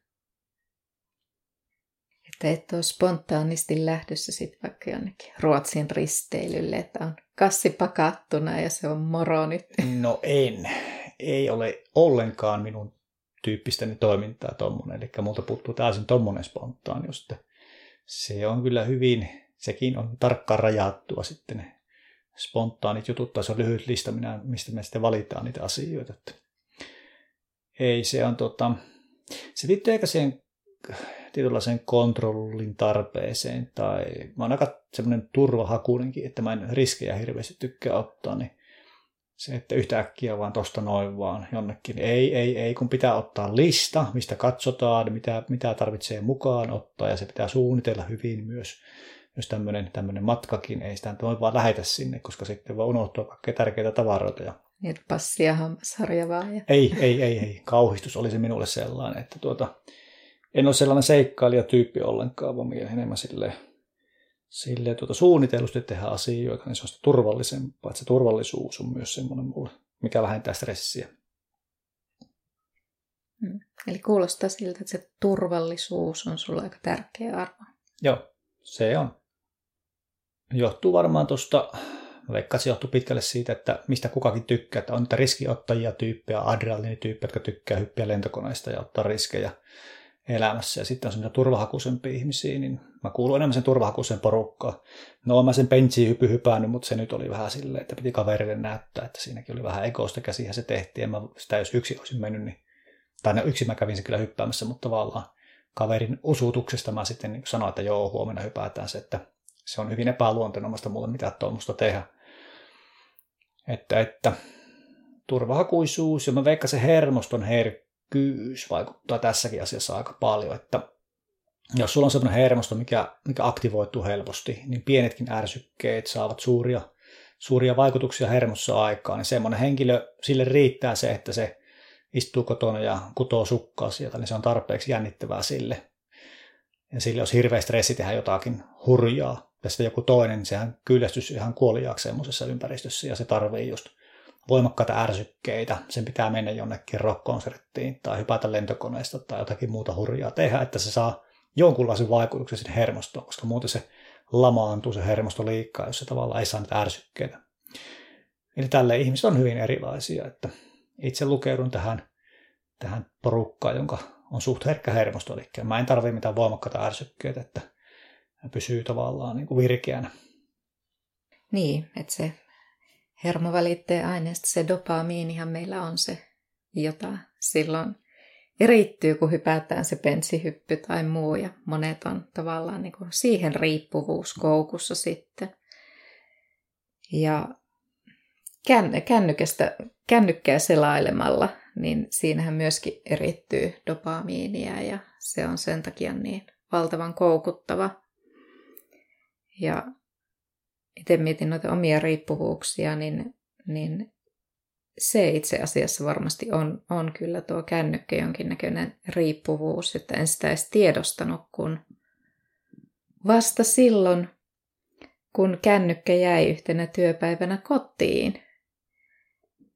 Että et ole spontaanisti lähdössä sitten vaikka jonnekin Ruotsin risteilylle, että on kassi pakattuna ja se on moro nyt. No en. Ei ole ollenkaan minun tyyppistä toimintaa tuommoinen. Eli multa puuttuu täysin tuommoinen spontaanius. Se on kyllä hyvin, sekin on tarkkaan rajattua sitten spontaanit jutut, tai se on lyhyt lista, minä, mistä me sitten valitaan niitä asioita. Että ei, se on tota, se liittyy eikä siihen tietynlaiseen kontrollin tarpeeseen, tai mä oon aika semmoinen turvahakuinenkin, että mä en riskejä hirveästi tykkää ottaa, niin se, että yhtäkkiä vaan tosta noin vaan jonnekin. Ei, ei, ei, kun pitää ottaa lista, mistä katsotaan, mitä, mitä tarvitsee mukaan ottaa, ja se pitää suunnitella hyvin myös, jos tämmöinen, tämmöinen matkakin, ei sitä voi vaan lähetä sinne, koska sitten voi unohtua kaikkea tärkeitä tavaroita. Ja... Niin, passi ja hammasharja vaan. Ja... Ei, ei, ei, ei. Kauhistus oli se minulle sellainen, että tuota, en ole sellainen seikkailijatyyppi ollenkaan, vaan enemmän silleen sille tuota, suunnitellusti tehdä asioita, niin se on sitä turvallisempaa. Että se turvallisuus on myös semmoinen mulle, mikä vähentää stressiä. Hmm. Eli kuulostaa siltä, että se turvallisuus on sulle aika tärkeä arvo. Joo, se on. Johtuu varmaan tuosta, vaikka se johtuu pitkälle siitä, että mistä kukakin tykkää, että on niitä riskiottajia tyyppejä, adrenalinityyppejä, jotka tykkää hyppiä lentokoneista ja ottaa riskejä elämässä. Ja sitten on semmoisia turvahakuisempia ihmisiä, niin mä kuulun enemmän sen turvahakuisen porukkaan. No mä sen benchiin hypy hypännyt, mutta se nyt oli vähän silleen, että piti kaverille näyttää, että siinäkin oli vähän egoista käsiä se tehtiin. Ja mä sitä jos yksi olisin mennyt, niin, tai no yksi mä kävin se kyllä hyppäämässä, mutta tavallaan kaverin usutuksesta mä sitten niin sanoin, että joo, huomenna hypätään se, että se on hyvin epäluonteenomaista mulle mitä tuommoista tehdä. Että, että turvahakuisuus ja mä veikkaan se hermoston herkkyys vaikuttaa tässäkin asiassa aika paljon, että jos sulla on sellainen hermosto, mikä, mikä aktivoituu helposti, niin pienetkin ärsykkeet saavat suuria, suuria vaikutuksia hermossa aikaan. Niin semmoinen henkilö, sille riittää se, että se istuu kotona ja kutoo sukkaa sieltä, niin se on tarpeeksi jännittävää sille. Ja sille jos hirveä stressi tehdä jotakin hurjaa, ja sitten joku toinen, niin sehän kyllästys ihan kuoliaaksi semmoisessa ympäristössä, ja se tarvii just voimakkaita ärsykkeitä, sen pitää mennä jonnekin rockkonserttiin tai hypätä lentokoneesta tai jotakin muuta hurjaa tehdä, että se saa jonkunlaisen vaikutuksen sinne hermostoon, koska muuten se lamaantuu se hermosto liikaa, jos se tavallaan ei saa niitä ärsykkeitä. Eli tälle ihmiset on hyvin erilaisia, että itse lukeudun tähän, tähän porukkaan, jonka on suht herkkä hermosto, eli mä en tarvitse mitään voimakkaita ärsykkeitä, että pysyy tavallaan niin kuin virkeänä. Niin, että se hermovälitteen aineesta, se dopamiinihan meillä on se, jota silloin erittyy, kun hypätään se pensihyppy tai muu, ja monet on tavallaan niin kuin siihen riippuvuuskoukussa sitten. Ja kännykästä, kännykkää selailemalla, niin siinähän myöskin erittyy dopamiinia, ja se on sen takia niin valtavan koukuttava. Ja itse mietin noita omia riippuvuuksia, niin, niin se itse asiassa varmasti on, on kyllä tuo kännykkä jonkinnäköinen riippuvuus, että en sitä edes tiedostanut, kun vasta silloin, kun kännykkä jäi yhtenä työpäivänä kotiin,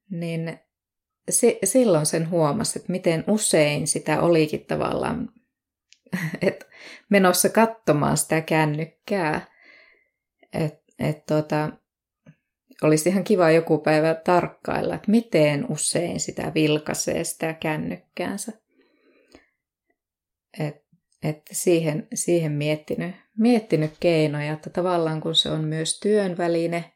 niin se, silloin sen huomasi, että miten usein sitä olikin tavallaan, että menossa katsomaan sitä kännykkää, että et tota, olisi ihan kiva joku päivä tarkkailla, että miten usein sitä vilkaisee sitä kännykkäänsä. Että et siihen, siihen miettinyt, miettinyt keinoja, että tavallaan kun se on myös työn väline,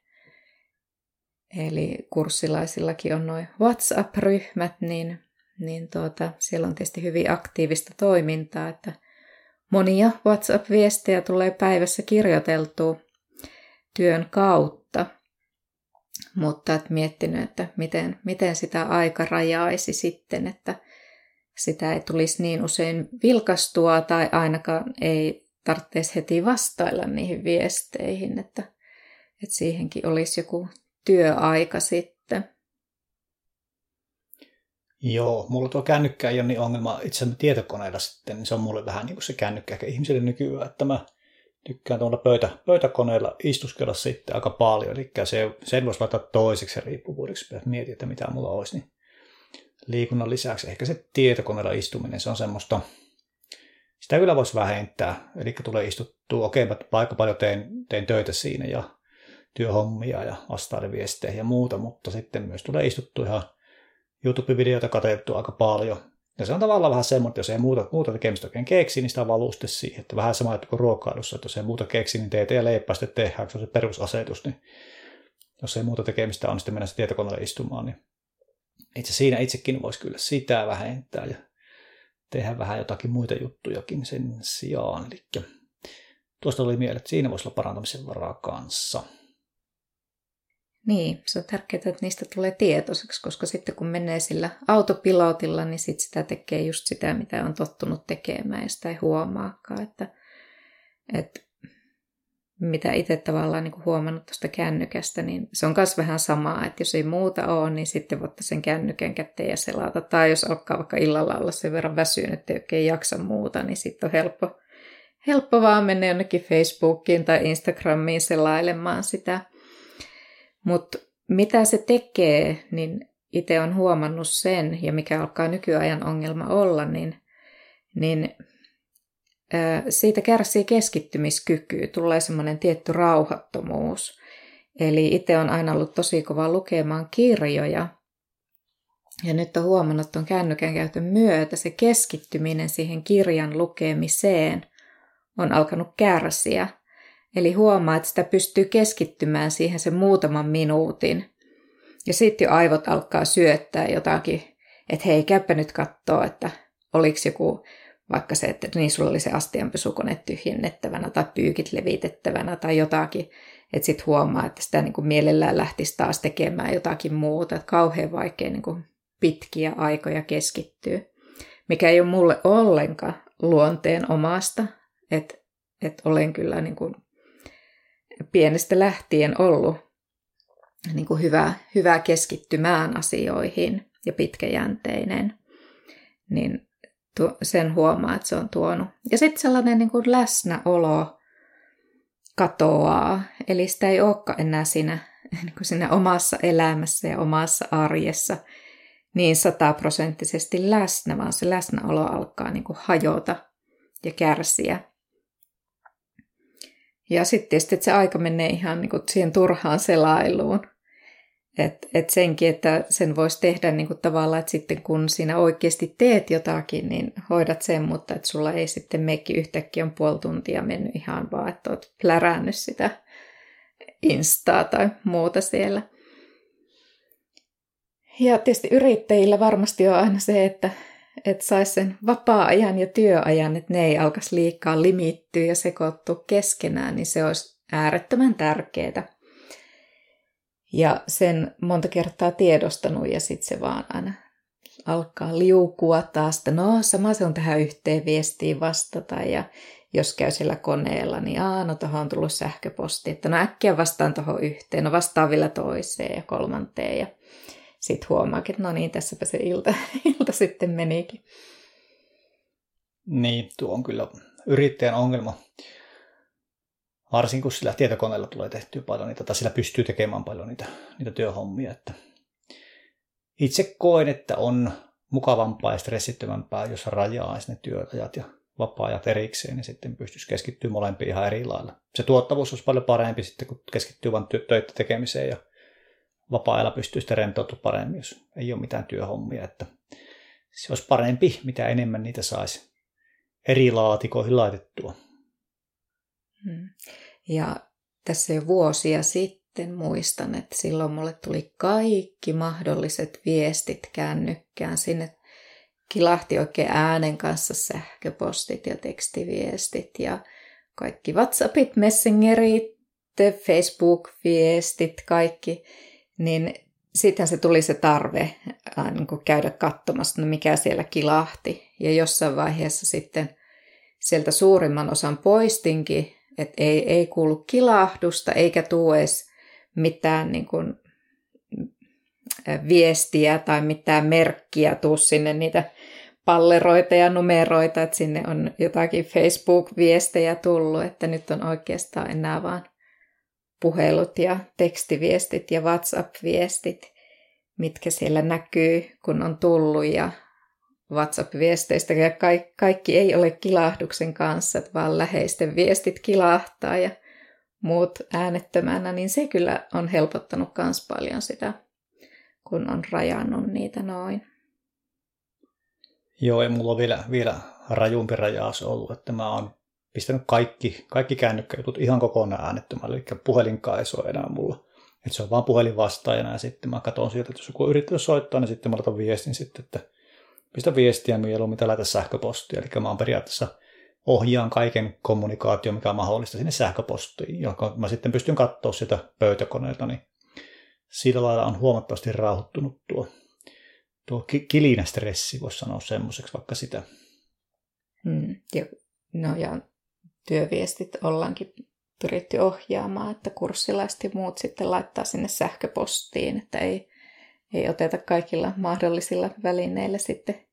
eli kurssilaisillakin on noin WhatsApp-ryhmät, niin, niin tuota, siellä on tietysti hyvin aktiivista toimintaa, että monia WhatsApp-viestejä tulee päivässä kirjoiteltua työn kautta, mutta et miettinyt, että miten, miten sitä aika rajaisi sitten, että sitä ei tulisi niin usein vilkastua tai ainakaan ei tarvitsisi heti vastailla niihin viesteihin, että, että siihenkin olisi joku työaika sitten. Joo, mulla tuo kännykkä ei ole niin ongelma itse tietokoneella sitten, niin se on mulle vähän niin kuin se kännykkä ehkä ihmisille nykyään, että mä tykkään tuolla pöytä, pöytäkoneella istuskella sitten aika paljon, eli se, sen voisi laittaa toiseksi riippuvuudeksi, jos mietin, että mitä mulla olisi, niin liikunnan lisäksi. Ehkä se tietokoneella istuminen, se on semmoista, sitä kyllä voisi vähentää, eli tulee istuttua, okei, okay, aika paljon tein, tein töitä siinä ja työhommia ja vastailen viesteihin ja muuta, mutta sitten myös tulee istuttua ihan YouTube-videoita katsottu aika paljon, ja se on tavallaan vähän semmoinen, että jos ei muuta, muuta tekemistä oikein keksi, niin sitä valuu sitten siihen. Että vähän sama kuin ruokailussa, että jos ei muuta keksi, niin teet ja leipää sitten tehdään, se on se perusasetus. Niin jos ei muuta tekemistä on, niin sitten mennä se tietokoneelle istumaan. Niin itse siinä itsekin voisi kyllä sitä vähentää ja tehdä vähän jotakin muita juttujakin sen sijaan. Eli tuosta tuli mieleen, että siinä voisi olla parantamisen varaa kanssa. Niin, se on tärkeää, että niistä tulee tietoiseksi, koska sitten kun menee sillä autopilotilla, niin sit sitä tekee just sitä, mitä on tottunut tekemään ja sitä ei huomaakaan. Että, että mitä itse tavallaan niin huomannut tuosta kännykästä, niin se on myös vähän samaa, että jos ei muuta ole, niin sitten voitte sen kännykän käteen ja selata. Tai jos alkaa vaikka illalla olla sen verran väsynyt, että ei jaksa muuta, niin sitten on helppo, helppo vaan mennä jonnekin Facebookiin tai Instagramiin selailemaan sitä. Mutta mitä se tekee, niin itse on huomannut sen, ja mikä alkaa nykyajan ongelma olla, niin, niin siitä kärsii keskittymiskyky, tulee semmoinen tietty rauhattomuus. Eli itse on aina ollut tosi kova lukemaan kirjoja. Ja nyt on huomannut tuon kännykän käytön myötä se keskittyminen siihen kirjan lukemiseen on alkanut kärsiä. Eli huomaa, että sitä pystyy keskittymään siihen sen muutaman minuutin. Ja sitten jo aivot alkaa syöttää jotakin, että hei, käypä nyt katsoa, että oliko joku vaikka se, että niin sulla oli se astianpesukone tyhjennettävänä tai pyykit levitettävänä tai jotakin, että sitten huomaa, että sitä niin kuin mielellään lähtisi taas tekemään jotakin muuta, että kauhean vaikea niin kuin pitkiä aikoja keskittyy, mikä ei ole mulle ollenkaan luonteen omasta, että, että olen kyllä niin kuin pienestä lähtien ollut niin kuin hyvä, hyvä keskittymään asioihin ja pitkäjänteinen, niin sen huomaa, että se on tuonut. Ja sitten sellainen niin kuin läsnäolo katoaa, eli sitä ei olekaan enää siinä, niin kuin siinä omassa elämässä ja omassa arjessa niin sataprosenttisesti läsnä, vaan se läsnäolo alkaa niin kuin hajota ja kärsiä. Ja sitten tietysti, että se aika menee ihan niin kuin siihen turhaan selailuun. Et, et senkin, että sen voisi tehdä niin kuin tavallaan, että sitten kun sinä oikeasti teet jotakin, niin hoidat sen, mutta että sulla ei sitten meikki yhtäkkiä on puoli tuntia mennyt ihan vaan, että olet plärännyt sitä instaa tai muuta siellä. Ja tietysti yrittäjillä varmasti on aina se, että, että saisi sen vapaa-ajan ja työajan, että ne ei alkaisi liikaa limittyä ja sekoittua keskenään, niin se olisi äärettömän tärkeää. Ja sen monta kertaa tiedostanut ja sitten se vaan aina alkaa liukua taas, että no sama se on tähän yhteen viestiin vastata ja jos käy sillä koneella, niin aa, no tuohon on tullut sähköposti, että no äkkiä vastaan tuohon yhteen, no vastaan vielä toiseen ja kolmanteen ja sitten huomaakin, että no niin, tässäpä se ilta, ilta sitten menikin. Niin, tuo on kyllä yrittäjän ongelma varsinkin kun sillä tietokoneella tulee tehtyä paljon niitä, tai sillä pystyy tekemään paljon niitä, niitä työhommia. Että itse koen, että on mukavampaa ja stressittömämpää, jos rajaa ne työajat ja vapaa-ajat erikseen, niin sitten pystyisi keskittyä molempiin ihan eri lailla. Se tuottavuus olisi paljon parempi sitten, kun keskittyy vain töitä tekemiseen ja vapaa-ajalla pystyy sitten rentoutumaan paremmin, jos ei ole mitään työhommia. Että se olisi parempi, mitä enemmän niitä saisi eri laatikoihin laitettua. Hmm. Ja tässä jo vuosia sitten muistan, että silloin mulle tuli kaikki mahdolliset viestit kännykkään. Sinne kilahti oikein äänen kanssa sähköpostit ja tekstiviestit ja kaikki WhatsAppit, Messengerit, Facebook-viestit, kaikki. Niin sitten se tuli se tarve niin käydä katsomassa, no mikä siellä kilahti. Ja jossain vaiheessa sitten sieltä suurimman osan poistinkin että ei, ei kuulu kilahdusta eikä tule edes mitään niin kuin, viestiä tai mitään merkkiä tuu sinne niitä palleroita ja numeroita, että sinne on jotakin Facebook-viestejä tullut, että nyt on oikeastaan enää vaan puhelut ja tekstiviestit ja WhatsApp-viestit, mitkä siellä näkyy, kun on tullut ja WhatsApp-viesteistä ja kaikki, ei ole kilahduksen kanssa, vaan läheisten viestit kilahtaa ja muut äänettömänä, niin se kyllä on helpottanut myös paljon sitä, kun on rajannut niitä noin. Joo, ja mulla on vielä, vielä rajumpi rajaus ollut, että mä oon pistänyt kaikki, kaikki kännykkäjutut ihan kokonaan äänettömällä, eli puhelinkaan ei soi enää mulla. Että se on vaan puhelin vastaajana ja sitten mä katson sieltä, että jos joku yrittää soittaa, niin sitten mä laitan viestin sitten, että pistä viestiä mieluummin mitä laita sähköpostia. Eli mä oon periaatteessa ohjaan kaiken kommunikaatio, mikä on mahdollista sinne sähköpostiin, jonka mä sitten pystyn katsoa sitä pöytäkoneelta, niin sillä lailla on huomattavasti rauhoittunut tuo, tuo kilinä stressi, voisi sanoa semmoiseksi vaikka sitä. Mm, ja, no ja työviestit ollaankin pyritty ohjaamaan, että kurssilaiset ja muut sitten laittaa sinne sähköpostiin, että ei, ei oteta kaikilla mahdollisilla välineillä sitten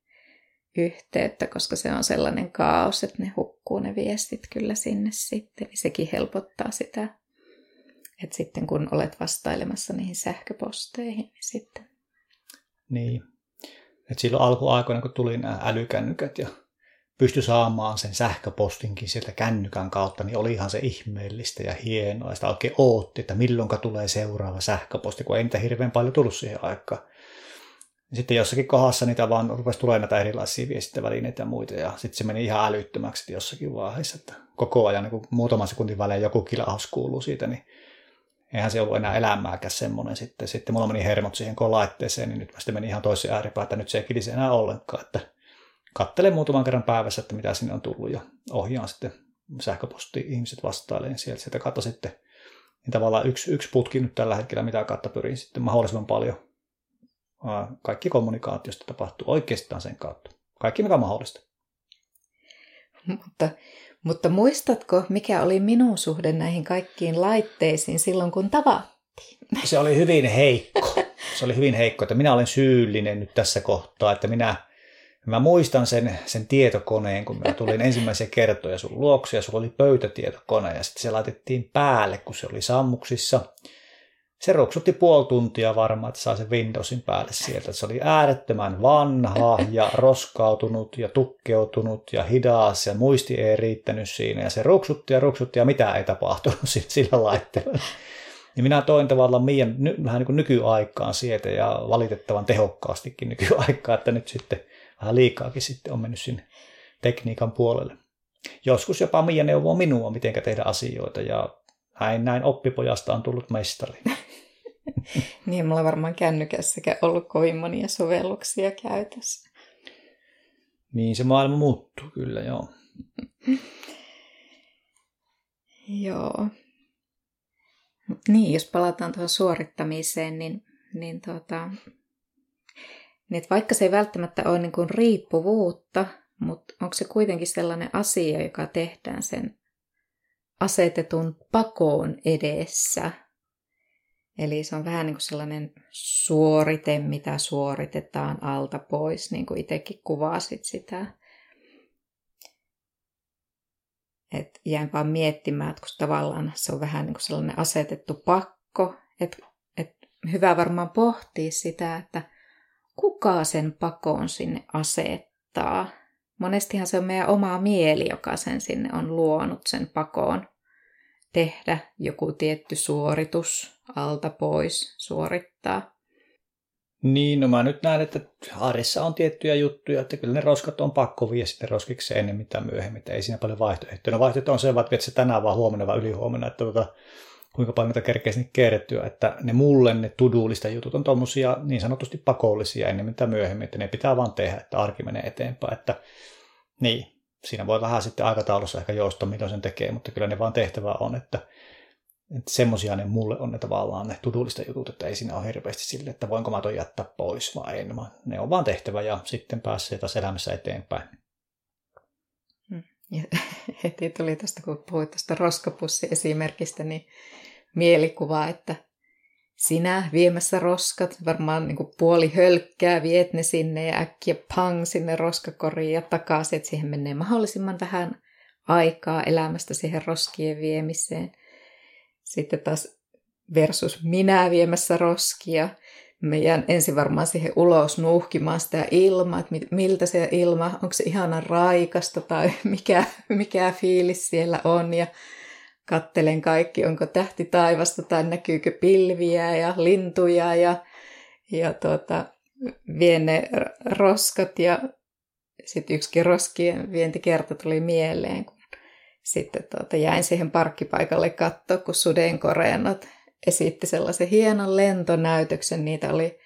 yhteyttä, koska se on sellainen kaos, että ne hukkuu ne viestit kyllä sinne sitten. Niin sekin helpottaa sitä, että sitten kun olet vastailemassa niihin sähköposteihin, niin sitten... Niin. Et silloin alkuaikoina, kun tuli nämä älykännykät ja pysty saamaan sen sähköpostinkin sieltä kännykän kautta, niin olihan se ihmeellistä ja hienoa. Ja sitä oikein ootti, että milloinka tulee seuraava sähköposti, kun ei niitä hirveän paljon tullut siihen aikaan. Sitten jossakin kohdassa niitä vaan rupesi tulemaan näitä erilaisia viestintävälineitä ja muita, ja sitten se meni ihan älyttömäksi jossakin vaiheessa, että koko ajan niin muutaman sekuntin välein joku kilahus kuuluu siitä, niin eihän se ollut enää elämääkään semmoinen sitten. Sitten mulla meni hermot siihen laitteeseen, niin nyt mä sitten meni ihan toiseen ääripään, että nyt se ei enää ollenkaan, että kattelen muutaman kerran päivässä, että mitä sinne on tullut ja ohjaan sitten sähköposti ihmiset vastailemaan sieltä. Sieltä kautta sitten niin tavallaan yksi, yksi putki nyt tällä hetkellä, mitä kautta pyrin sitten mahdollisimman paljon. Kaikki kommunikaatiosta tapahtuu oikeastaan sen kautta. Kaikki mikä mahdollista. Mutta, mutta muistatko, mikä oli minun suhde näihin kaikkiin laitteisiin silloin, kun tavattiin? Se oli hyvin heikko. Se oli hyvin heikko, että minä olen syyllinen nyt tässä kohtaa, että minä Mä muistan sen, sen tietokoneen, kun mä tulin ensimmäisiä kertoja sun luokse ja sulla oli pöytätietokone ja sitten se laitettiin päälle, kun se oli sammuksissa. Se roksutti puoli tuntia varmaan, että saa sen Windowsin päälle sieltä. Se oli äärettömän vanha ja roskautunut ja tukkeutunut ja hidas ja muisti ei riittänyt siinä. Ja se ruksutti ja ruksutti ja mitä ei tapahtunut sillä laitteella. Ja minä toin tavallaan meidän vähän niin kuin nykyaikaan sieltä ja valitettavan tehokkaastikin nykyaikaa, että nyt sitten vähän liikaakin sitten on mennyt sinne tekniikan puolelle. Joskus jopa Mia neuvoo minua, miten tehdä asioita ja näin, näin oppipojasta on tullut mestari. niin, mulla varmaan kännykässäkään ollut kovin monia sovelluksia käytössä. Niin se maailma muuttuu kyllä, joo. joo. Niin, jos palataan tuohon suorittamiseen, niin, niin tuota, niin että vaikka se ei välttämättä ole niin kuin riippuvuutta, mutta onko se kuitenkin sellainen asia, joka tehdään sen asetetun pakoon edessä. Eli se on vähän niin kuin sellainen suorite, mitä suoritetaan alta pois, niin kuin itsekin kuvasit sitä. Et jään vaan miettimään, että kun tavallaan se on vähän niin kuin sellainen asetettu pakko, että et hyvä varmaan pohtia sitä, että kuka sen pakoon sinne asettaa. Monestihan se on meidän oma mieli, joka sen sinne on luonut sen pakoon tehdä joku tietty suoritus alta pois suorittaa. Niin, no mä nyt näen, että arjessa on tiettyjä juttuja, että kyllä ne roskat on pakko viedä sitten roskiksi ennen mitä myöhemmin, että ei siinä paljon vaihtoehtoja. No vaihtoehto on se, että se tänään vaan huomenna vai ylihuomenna, että tuota, kuinka paljon niitä kerkee sinne kertyä, että ne mulle ne tudulista jutut on tuommoisia niin sanotusti pakollisia ennen mitä myöhemmin, että ne pitää vaan tehdä, että arki menee eteenpäin, että niin, siinä voi vähän sitten aikataulussa ehkä joustaa, milloin sen tekee, mutta kyllä ne vaan tehtävä on, että, että semmoisia ne mulle on ne tavallaan ne tudullista jutut, että ei siinä ole hirveästi sille, että voinko mä toi jättää pois vai en, ne on vaan tehtävä ja sitten pääsee taas elämässä eteenpäin. Hmm. Ja heti tuli tuosta, kun puhuit tuosta roskapussi-esimerkistä, niin mielikuva, että sinä viemässä roskat, varmaan niin puoli hölkkää, viet ne sinne ja äkkiä pang sinne roskakoriin ja takaisin, että siihen menee mahdollisimman vähän aikaa elämästä siihen roskien viemiseen. Sitten taas versus minä viemässä roskia. Me jään ensin varmaan siihen ulos nuuhkimaan sitä ilmaa, että miltä se ilma, onko se ihana raikasta tai mikä, mikä fiilis siellä on. Ja kattelen kaikki, onko tähti taivasta tai näkyykö pilviä ja lintuja ja, ja tuota, vien ne roskat ja sitten yksikin roskien vientikerta tuli mieleen, kun sitten tuota, jäin siihen parkkipaikalle katsoa, kun sudenkoreenot esitti sellaisen hienon lentonäytöksen. Niitä oli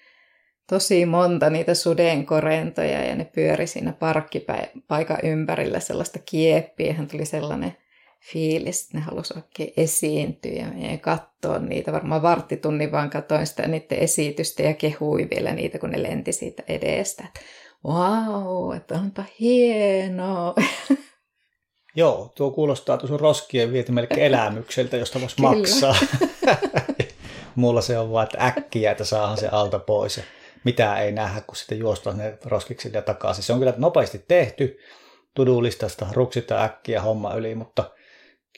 tosi monta niitä sudenkorentoja ja ne pyöri siinä parkkipaikan ympärillä sellaista kieppiä. Hän tuli sellainen fiilis, ne halusi oikein esiintyä ja katsoa niitä. Varmaan varttitunnin vaan katsoin sitä niiden esitystä ja kehui vielä niitä, kun ne lenti siitä edestä. Wow, että onpa hienoa. Joo, tuo kuulostaa tuossa roskien vieti melkein elämykseltä, josta voisi maksaa. Mulla se on vaan, että äkkiä, että saahan se alta pois. mitä ei nähdä, kun sitten juostaan ne roskiksille ja takaisin. Se on kyllä nopeasti tehty, tudulistasta ruksita äkkiä homma yli, mutta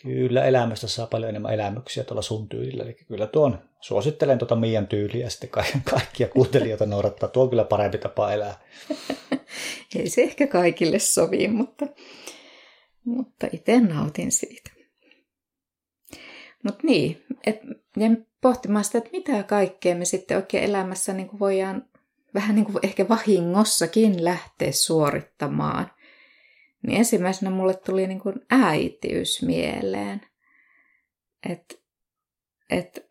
kyllä elämästä saa paljon enemmän elämyksiä tuolla sun tyylillä. Eli kyllä tuon, suosittelen tuota Mian tyyliä sitten kaikkia kuuntelijoita noudattaa. Tuo on kyllä parempi tapa elää. ei se ehkä kaikille sovi, mutta, mutta itse nautin siitä. Mutta niin, et, ja pohtimaan sitä, että mitä kaikkea me sitten oikein elämässä niin kuin voidaan vähän niin kuin ehkä vahingossakin lähteä suorittamaan. Niin ensimmäisenä mulle tuli niin kuin äitiys mieleen. Että et,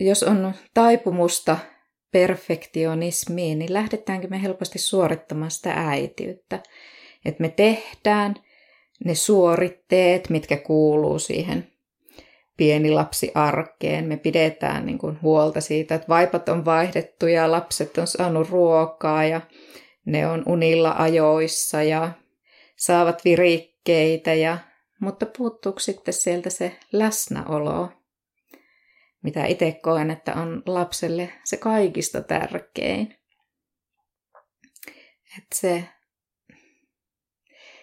jos on taipumusta perfektionismiin, niin lähdetäänkö me helposti suorittamaan sitä äitiyttä. Että me tehdään ne suoritteet, mitkä kuuluu siihen pieni lapsi arkeen. Me pidetään niin kuin huolta siitä, että vaipat on vaihdettu ja lapset on saanut ruokaa ja ne on unilla ajoissa ja saavat virikkeitä, ja, mutta puuttuuko sitten sieltä se läsnäolo, mitä itse koen, että on lapselle se kaikista tärkein. Että se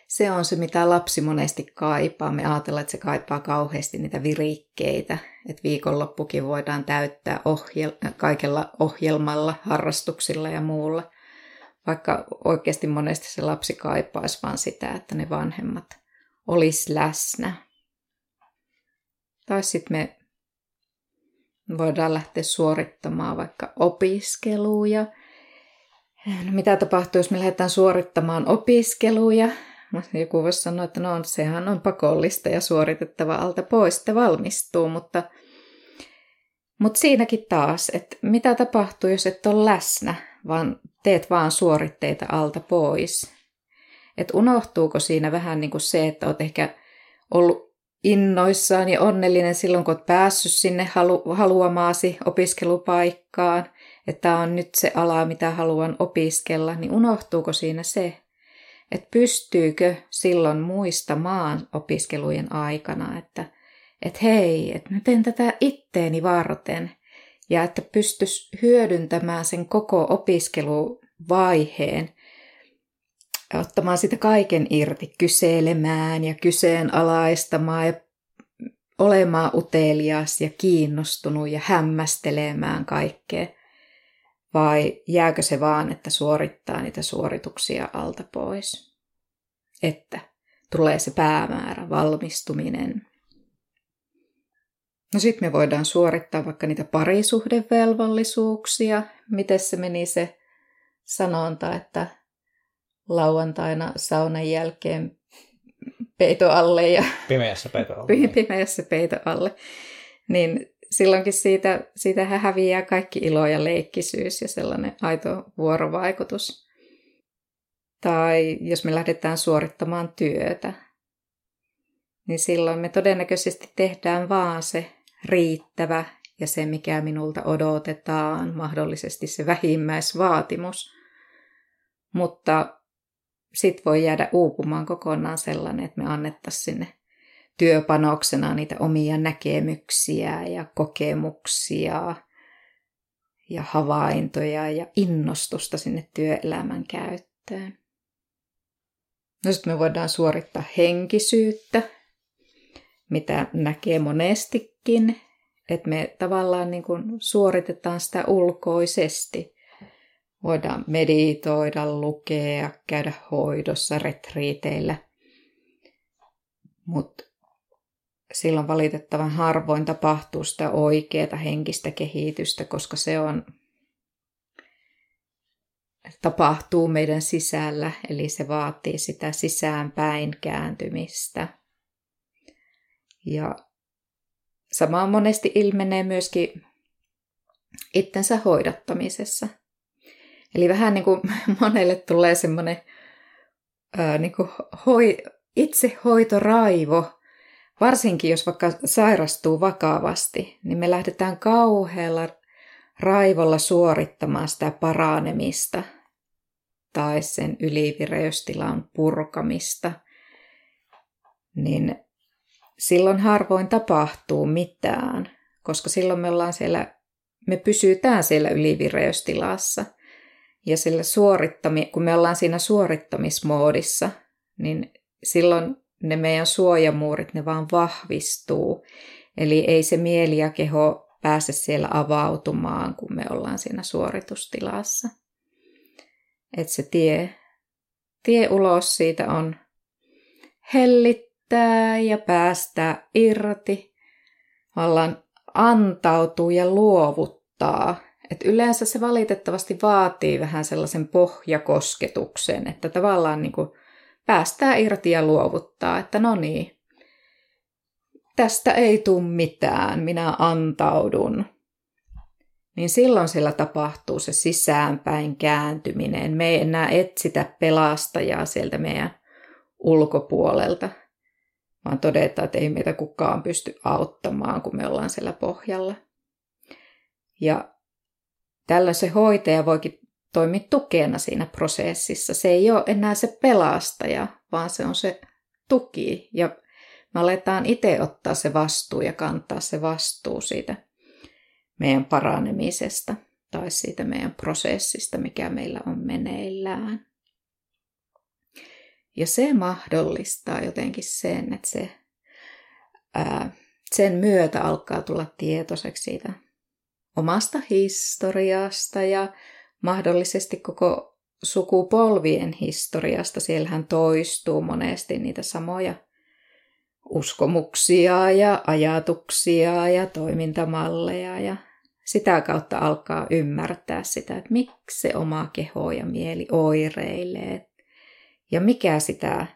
se on se, mitä lapsi monesti kaipaa. Me ajatellaan, että se kaipaa kauheasti niitä virikkeitä, että viikonloppukin voidaan täyttää ohjel- kaikella ohjelmalla, harrastuksilla ja muulla. Vaikka oikeasti monesti se lapsi kaipaisi vaan sitä, että ne vanhemmat olisi läsnä. Tai sitten me voidaan lähteä suorittamaan vaikka opiskeluja. No, mitä tapahtuu, jos me lähdetään suorittamaan opiskeluja? Joku voisi sanoa, että no sehän on pakollista ja suoritettava alta pois, että valmistuu, mutta, mutta siinäkin taas, että mitä tapahtuu, jos et ole läsnä, vaan teet vaan suoritteita alta pois. Että unohtuuko siinä vähän niin kuin se, että olet ehkä ollut innoissaan ja onnellinen silloin, kun olet päässyt sinne halu- haluamaasi opiskelupaikkaan, että tämä on nyt se ala, mitä haluan opiskella, niin unohtuuko siinä se, että pystyykö silloin muistamaan opiskelujen aikana, että, että hei, että mä teen tätä itteeni varten ja että pystys hyödyntämään sen koko opiskeluvaiheen, ottamaan sitä kaiken irti, kyselemään ja kyseenalaistamaan ja olemaan utelias ja kiinnostunut ja hämmästelemään kaikkea. Vai jääkö se vaan, että suorittaa niitä suorituksia alta pois? Että tulee se päämäärä, valmistuminen. No sitten me voidaan suorittaa vaikka niitä parisuhdevelvollisuuksia. Miten se meni se sanonta, että lauantaina saunan jälkeen peito alle ja... Pimeässä peito alle. Pimeässä peito alle. Niin silloinkin siitä, siitä häviää kaikki ilo ja leikkisyys ja sellainen aito vuorovaikutus. Tai jos me lähdetään suorittamaan työtä, niin silloin me todennäköisesti tehdään vaan se riittävä ja se, mikä minulta odotetaan, mahdollisesti se vähimmäisvaatimus. Mutta sit voi jäädä uupumaan kokonaan sellainen, että me annettaisiin sinne työpanoksena niitä omia näkemyksiä ja kokemuksia ja havaintoja ja innostusta sinne työelämän käyttöön. No sitten me voidaan suorittaa henkisyyttä, mitä näkee monestikin, että me tavallaan niin kuin suoritetaan sitä ulkoisesti. Voidaan meditoida, lukea, käydä hoidossa, retriiteillä. Mutta silloin valitettavan harvoin tapahtuu sitä oikeaa henkistä kehitystä, koska se on tapahtuu meidän sisällä, eli se vaatii sitä sisäänpäin kääntymistä. Ja sama monesti ilmenee myöskin itsensä hoidattamisessa. Eli vähän niin kuin monelle tulee semmoinen niin kuin hoi, itsehoitoraivo, Varsinkin jos vaikka sairastuu vakavasti, niin me lähdetään kauhealla raivolla suorittamaan sitä paranemista tai sen ylivireystilan purkamista, niin silloin harvoin tapahtuu mitään, koska silloin me ollaan siellä, me pysytään siellä ylivireystilassa. Ja sillä suorittami, kun me ollaan siinä suorittamismoodissa, niin silloin ne meidän suojamuurit, ne vaan vahvistuu. Eli ei se mieli ja keho pääse siellä avautumaan, kun me ollaan siinä suoritustilassa. Että se tie, tie ulos siitä on hellittää ja päästää irti, vallan antautuu ja luovuttaa. Et yleensä se valitettavasti vaatii vähän sellaisen pohjakosketuksen, että tavallaan niin kuin päästää irti ja luovuttaa, että no niin, tästä ei tule mitään, minä antaudun. Niin silloin sillä tapahtuu se sisäänpäin kääntyminen. Me ei enää etsitä pelastajaa sieltä meidän ulkopuolelta, vaan todetaan, että ei meitä kukaan pysty auttamaan, kun me ollaan siellä pohjalla. Ja tällöin se hoitaja voikin toimia tukena siinä prosessissa. Se ei ole enää se pelastaja, vaan se on se tuki. Ja me aletaan itse ottaa se vastuu ja kantaa se vastuu siitä meidän paranemisesta tai siitä meidän prosessista, mikä meillä on meneillään. Ja se mahdollistaa jotenkin sen, että se, ää, sen myötä alkaa tulla tietoiseksi siitä omasta historiasta ja mahdollisesti koko sukupolvien historiasta. Siellähän toistuu monesti niitä samoja uskomuksia ja ajatuksia ja toimintamalleja ja sitä kautta alkaa ymmärtää sitä, että miksi se oma keho ja mieli oireilee ja mikä sitä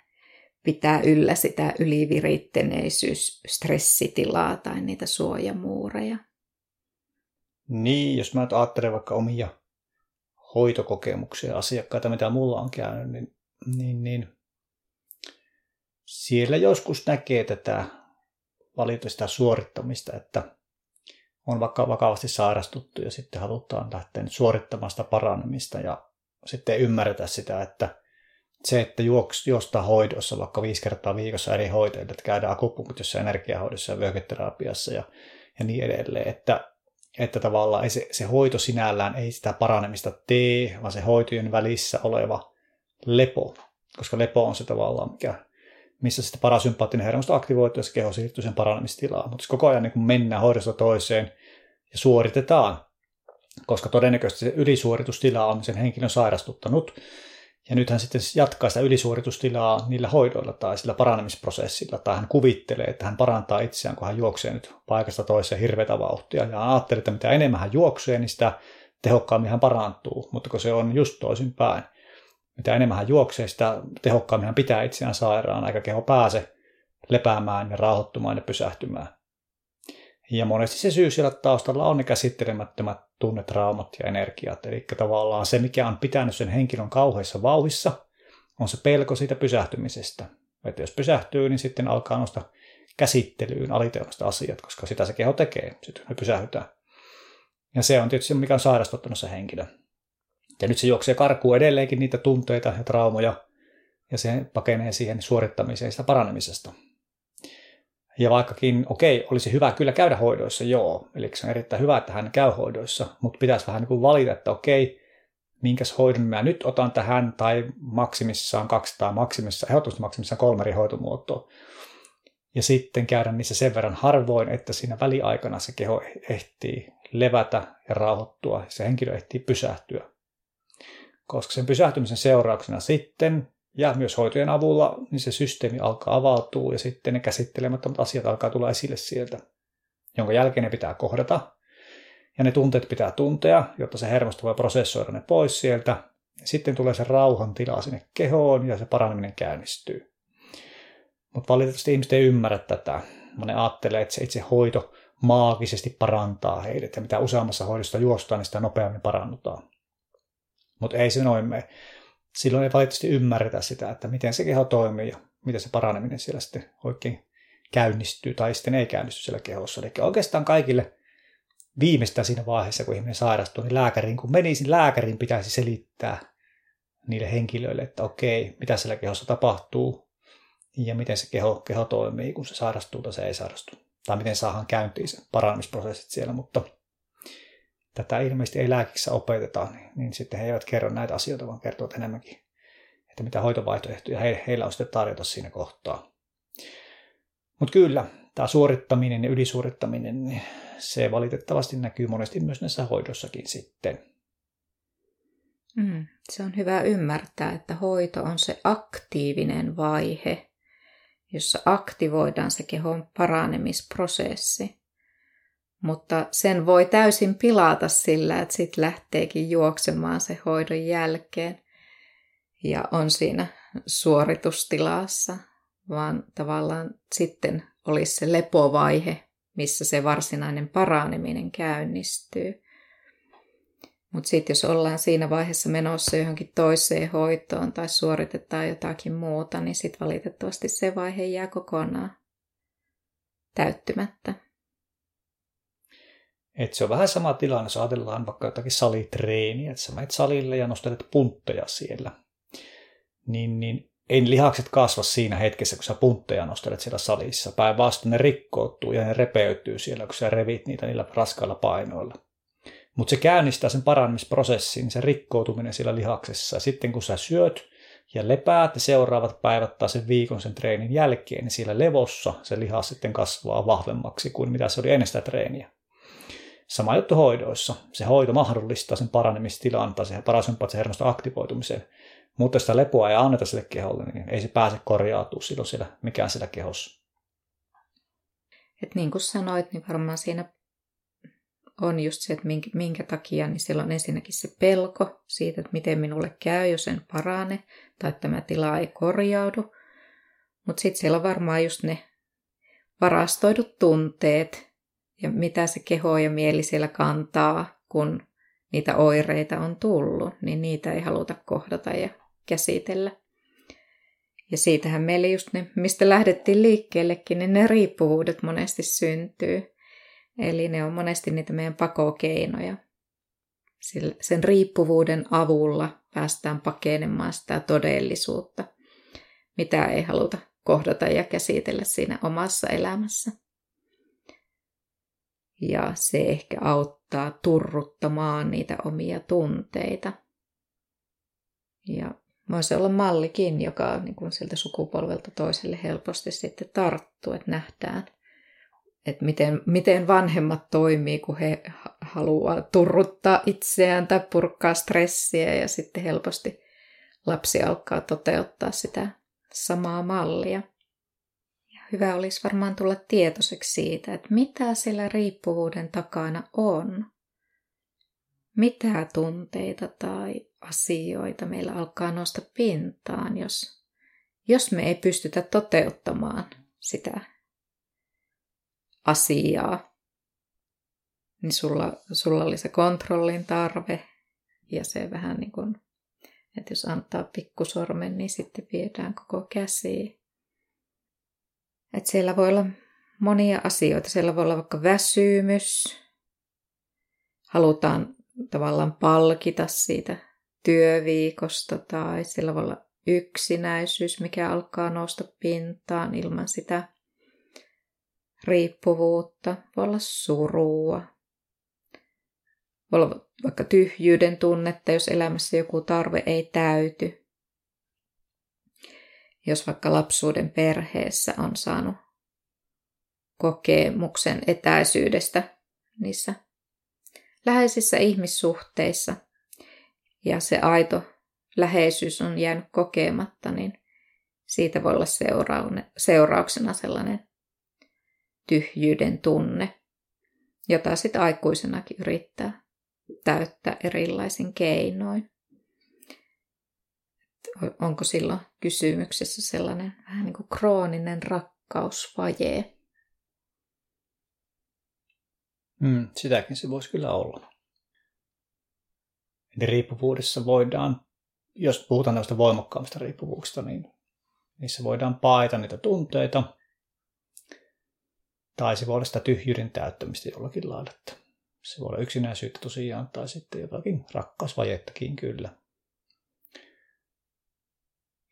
pitää yllä sitä yliviritteneisyys, stressitilaa tai niitä suojamuureja. Niin, jos mä ajattelen vaikka omia hoitokokemuksia asiakkaita, mitä mulla on käynyt, niin, niin, niin siellä joskus näkee tätä valituista suorittamista, että on vaikka vakavasti sairastuttu ja sitten halutaan lähteä suorittamaan sitä paranemista ja sitten ymmärretä sitä, että se, että juoks, juostaa hoidossa vaikka viisi kertaa viikossa eri hoitoja, että käydään akupunktissä, energiahoidossa ja vyöketerapiassa ja, ja niin edelleen, että, että tavallaan ei se, se hoito sinällään ei sitä paranemista tee, vaan se hoitojen välissä oleva lepo, koska lepo on se tavallaan, mikä missä sitten parasympaattinen hermosto aktivoituu ja se keho siirtyy sen paranemistilaan. Mutta koko ajan niin kun mennään hoidosta toiseen ja suoritetaan, koska todennäköisesti se ylisuoritustila on sen henkilön sairastuttanut. Ja nyt hän sitten jatkaa sitä ylisuoritustilaa niillä hoidoilla tai sillä paranemisprosessilla, tai hän kuvittelee, että hän parantaa itseään, kun hän juoksee nyt paikasta toiseen hirveätä vauhtia. Ja ajattelee, että mitä enemmän hän juoksee, niin sitä tehokkaammin hän parantuu, mutta kun se on just toisinpäin mitä enemmän hän juoksee, sitä tehokkaammin hän pitää itseään sairaan, eikä keho pääse lepäämään ja rauhoittumaan ja pysähtymään. Ja monesti se syy siellä taustalla on ne käsittelemättömät tunnetraumat ja energiat. Eli tavallaan se, mikä on pitänyt sen henkilön kauheissa vauhissa, on se pelko siitä pysähtymisestä. Että jos pysähtyy, niin sitten alkaa nostaa käsittelyyn aliteollista asiat, koska sitä se keho tekee, sitten me pysähytään. Ja se on tietysti mikä on sairastuttanut se henkilö. Ja nyt se juoksee karkuun edelleenkin niitä tunteita ja traumoja, ja se pakenee siihen suorittamiseen sitä paranemisesta. Ja vaikkakin, okei, olisi hyvä kyllä käydä hoidoissa, joo, eli se on erittäin hyvä, että hän käy hoidoissa, mutta pitäisi vähän niin kuin valita, että okei, minkäs hoidon mä nyt otan tähän, tai maksimissaan kaksi tai maksimissaan, ehdottomasti maksimissaan kolme eri hoitomuotoa. Ja sitten käydä niissä sen verran harvoin, että siinä väliaikana se keho ehtii levätä ja rauhoittua, se henkilö ehtii pysähtyä. Koska sen pysähtymisen seurauksena sitten ja myös hoitojen avulla niin se systeemi alkaa avautua ja sitten ne käsittelemättömät asiat alkaa tulla esille sieltä, jonka jälkeen ne pitää kohdata ja ne tunteet pitää tuntea, jotta se hermosto voi prosessoida ne pois sieltä. Sitten tulee se rauhan tila sinne kehoon ja se paraneminen käynnistyy. Mutta valitettavasti ihmiset ei ymmärrä tätä. Monen ajattelee, että se itse hoito maagisesti parantaa heidät ja mitä useammassa hoidosta juostaan, niin sitä nopeammin parannutaan. Mutta ei se noin mene. Silloin ei valitettavasti ymmärretä sitä, että miten se keho toimii ja miten se paraneminen siellä sitten oikein käynnistyy tai sitten ei käynnisty siellä kehossa. Eli oikeastaan kaikille viimeistään siinä vaiheessa, kun ihminen sairastuu, niin lääkäriin, kun menisin lääkäriin, pitäisi selittää niille henkilöille, että okei, mitä siellä kehossa tapahtuu ja miten se keho, keho toimii, kun se sairastuu tai se ei sairastu. Tai miten saadaan käyntiin se paranemisprosessit siellä, mutta tätä ilmeisesti ei lääkissä opeteta, niin, niin sitten he eivät kerro näitä asioita, vaan kertovat enemmänkin, että mitä hoitovaihtoehtoja he, heillä on sitten tarjota siinä kohtaa. Mutta kyllä, tämä suorittaminen ja ylisuorittaminen, niin se valitettavasti näkyy monesti myös näissä hoidossakin sitten. Mm, se on hyvä ymmärtää, että hoito on se aktiivinen vaihe, jossa aktivoidaan se kehon paranemisprosessi. Mutta sen voi täysin pilata sillä, että sitten lähteekin juoksemaan se hoidon jälkeen ja on siinä suoritustilassa, vaan tavallaan sitten olisi se lepovaihe, missä se varsinainen paraneminen käynnistyy. Mutta sitten jos ollaan siinä vaiheessa menossa johonkin toiseen hoitoon tai suoritetaan jotakin muuta, niin sitten valitettavasti se vaihe jää kokonaan täyttymättä. Et se on vähän sama tilanne, jos ajatellaan vaikka jotakin salitreeniä, että sä menet salille ja nostelet puntteja siellä. Niin, niin ei lihakset kasva siinä hetkessä, kun sä puntteja nostelet siellä salissa. Päinvastoin ne rikkoutuu ja ne repeytyy siellä, kun sä revit niitä niillä raskailla painoilla. Mutta se käynnistää sen parannemisprosessin, se rikkoutuminen siellä lihaksessa. Ja sitten kun sä syöt ja lepäät ja seuraavat päivät tai sen viikon sen treenin jälkeen, niin siellä levossa se lihas sitten kasvaa vahvemmaksi kuin mitä se oli ennen sitä treeniä. Sama juttu hoidoissa. Se hoito mahdollistaa sen paranemistilan tai se parasempaa se hermoston aktivoitumiseen. Mutta jos sitä lepoa ei anneta sille keholle, niin ei se pääse korjautumaan silloin siellä, mikään siellä kehossa. Et niin kuin sanoit, niin varmaan siinä on just se, että minkä, minkä takia, niin siellä on ensinnäkin se pelko siitä, että miten minulle käy, jos en parane, tai että tämä tila ei korjaudu. Mutta sitten siellä on varmaan just ne varastoidut tunteet, ja mitä se keho ja mieli siellä kantaa, kun niitä oireita on tullut, niin niitä ei haluta kohdata ja käsitellä. Ja siitähän meille just ne, mistä lähdettiin liikkeellekin, niin ne riippuvuudet monesti syntyy. Eli ne on monesti niitä meidän pakokeinoja. Sen riippuvuuden avulla päästään pakenemaan sitä todellisuutta, mitä ei haluta kohdata ja käsitellä siinä omassa elämässä. Ja se ehkä auttaa turruttamaan niitä omia tunteita. Ja voisi olla mallikin, joka niin kuin sieltä sukupolvelta toiselle helposti sitten tarttuu, että nähdään, että miten, miten vanhemmat toimii, kun he haluaa turruttaa itseään tai purkaa stressiä ja sitten helposti lapsi alkaa toteuttaa sitä samaa mallia. Hyvä olisi varmaan tulla tietoiseksi siitä, että mitä siellä riippuvuuden takana on. Mitä tunteita tai asioita meillä alkaa nousta pintaan, jos, jos me ei pystytä toteuttamaan sitä asiaa, niin sulla, sulla oli se kontrollin tarve ja se vähän niin kuin, että jos antaa pikkusormen, niin sitten viedään koko käsi. Että siellä voi olla monia asioita. Siellä voi olla vaikka väsymys. Halutaan tavallaan palkita siitä työviikosta tai siellä voi olla yksinäisyys, mikä alkaa nousta pintaan ilman sitä riippuvuutta, voi olla surua, voi olla vaikka tyhjyyden tunnetta, jos elämässä joku tarve ei täyty. Jos vaikka lapsuuden perheessä on saanut kokemuksen etäisyydestä niissä läheisissä ihmissuhteissa ja se aito läheisyys on jäänyt kokematta, niin siitä voi olla seurauksena sellainen tyhjyyden tunne, jota sitten aikuisenakin yrittää täyttää erilaisin keinoin. Onko silloin kysymyksessä sellainen vähän niin kuin krooninen rakkausvaje? Mm, sitäkin se voisi kyllä olla. Eli riippuvuudessa voidaan, jos puhutaan näistä voimakkaammista riippuvuuksista, niin niissä voidaan paita niitä tunteita, tai se voi olla sitä tyhjyyden täyttämistä jollakin lailla. Se voi olla yksinäisyyttä tosiaan, tai sitten jotakin rakkausvajettakin kyllä.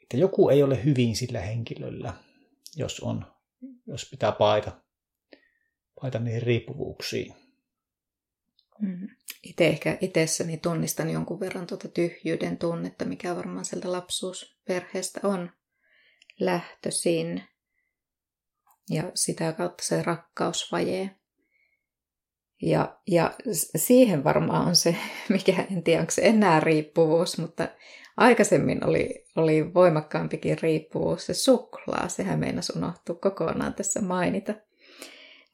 Että joku ei ole hyvin sillä henkilöllä, jos, on, jos pitää paita, paita niihin riippuvuuksiin. Mm. Itse ehkä itsessäni tunnistan jonkun verran tuota tyhjyyden tunnetta, mikä varmaan sieltä lapsuusperheestä on lähtöisin. Ja sitä kautta se rakkausvaje. Ja, ja siihen varmaan on se, mikä en tiedä, onko se enää riippuvuus, mutta aikaisemmin oli, oli voimakkaampikin riippuvuus, se suklaa, sehän meinas unohtua kokonaan tässä mainita.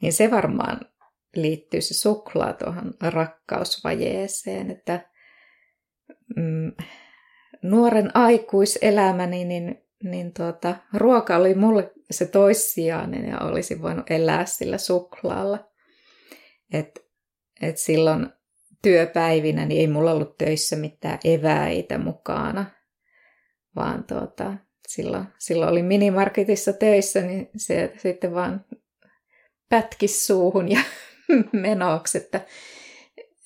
Niin se varmaan liittyy se suklaa tuohon rakkausvajeeseen, että mm, nuoren aikuiselämäni, niin, niin tuota, ruoka oli mulle se toissijainen ja olisin voinut elää sillä suklaalla. Et, et silloin työpäivinä niin ei mulla ollut töissä mitään eväitä mukana, vaan tuota, silloin, silloin oli minimarketissa töissä, niin se sitten vaan pätkis suuhun ja menoksi, että,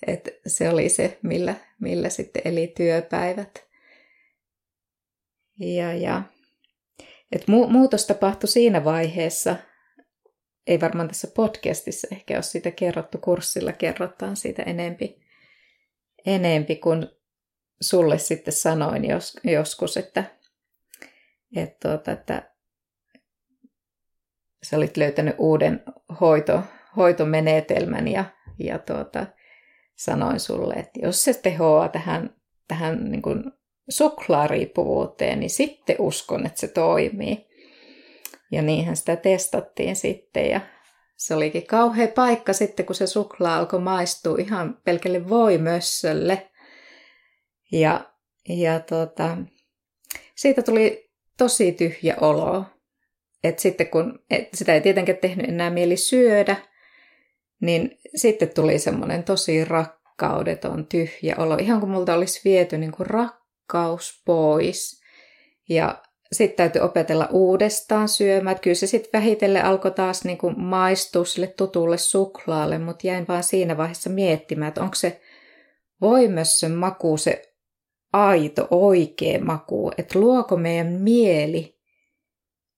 että se oli se, millä, millä sitten eli työpäivät. Ja, ja et mu- muutos tapahtui siinä vaiheessa, ei varmaan tässä podcastissa ehkä ole siitä kerrottu, kurssilla kerrotaan siitä enempi, enempi kuin sulle sitten sanoin jos, joskus, että, että, tuota, että sä olit löytänyt uuden hoito, hoitomenetelmän ja, ja tuota, sanoin sulle, että jos se tehoaa tähän, tähän niin kuin suklaariippuvuuteen, niin sitten uskon, että se toimii. Ja niinhän sitä testattiin sitten ja se olikin kauhea paikka sitten, kun se suklaa alkoi maistua ihan pelkälle voimössölle. Ja, ja tuota, siitä tuli tosi tyhjä olo. Et sitten kun et sitä ei tietenkään tehnyt enää mieli syödä, niin sitten tuli semmoinen tosi rakkaudeton tyhjä olo. Ihan kuin multa olisi viety niin kuin rakkaus pois. Ja sitten täytyy opetella uudestaan syömään. Että kyllä se sitten vähitellen alkoi taas niin kuin maistua sille tutulle suklaalle, mutta jäin vaan siinä vaiheessa miettimään, että onko se voimössön maku se aito, oikea maku, että luoko meidän mieli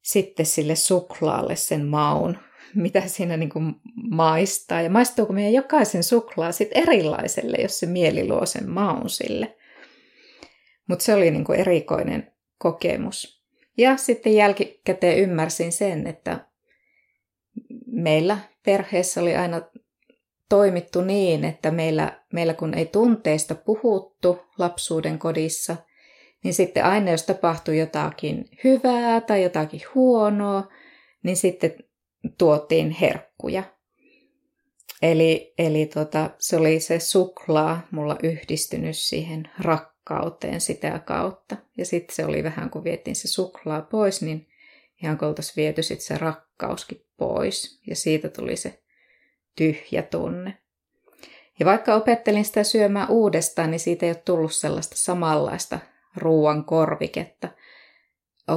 sitten sille suklaalle sen maun, mitä siinä niin kuin maistaa. Ja maistuuko meidän jokaisen suklaa sitten erilaiselle, jos se mieli luo sen maun sille. Mutta se oli niin kuin erikoinen kokemus. Ja sitten jälkikäteen ymmärsin sen, että meillä perheessä oli aina toimittu niin, että meillä, meillä kun ei tunteista puhuttu lapsuuden kodissa, niin sitten aina jos tapahtui jotakin hyvää tai jotakin huonoa, niin sitten tuotiin herkkuja. Eli, eli tota, se oli se suklaa mulla yhdistynyt siihen rakkauteen sitä kautta. Ja sitten se oli vähän, kun vietiin se suklaa pois, niin ihan kun oltaisiin viety sitten se rakkauskin pois. Ja siitä tuli se tyhjä tunne. Ja vaikka opettelin sitä syömään uudestaan, niin siitä ei ole tullut sellaista samanlaista ruoan korviketta,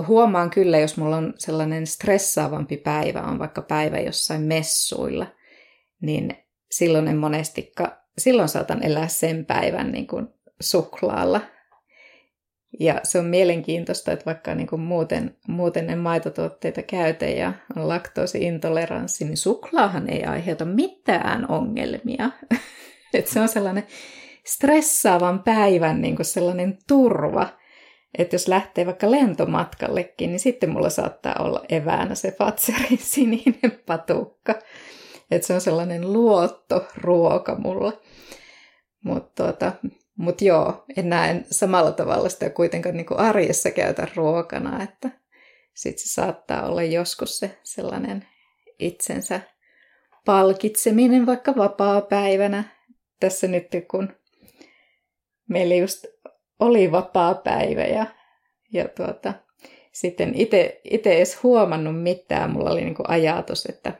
huomaan kyllä, jos mulla on sellainen stressaavampi päivä, on vaikka päivä jossain messuilla, niin silloin en monestikka, silloin saatan elää sen päivän niin kuin suklaalla. Ja se on mielenkiintoista, että vaikka niin kuin muuten, muuten en maitotuotteita käytä ja on laktoosiintoleranssi, niin suklaahan ei aiheuta mitään ongelmia. että se on sellainen stressaavan päivän niin kuin sellainen turva – että jos lähtee vaikka lentomatkallekin, niin sitten mulla saattaa olla eväänä se Fatserin sininen patukka. Että se on sellainen luottoruoka mulla. Mutta tuota, mut joo, en näe samalla tavalla sitä kuitenkaan niin kuin arjessa käytä ruokana, että sitten se saattaa olla joskus se sellainen itsensä palkitseminen vaikka vapaa-päivänä. Tässä nyt kun meillä just oli vapaa päivä ja, ja tuota, sitten itse edes huomannut mitään. Mulla oli niin ajatus, että,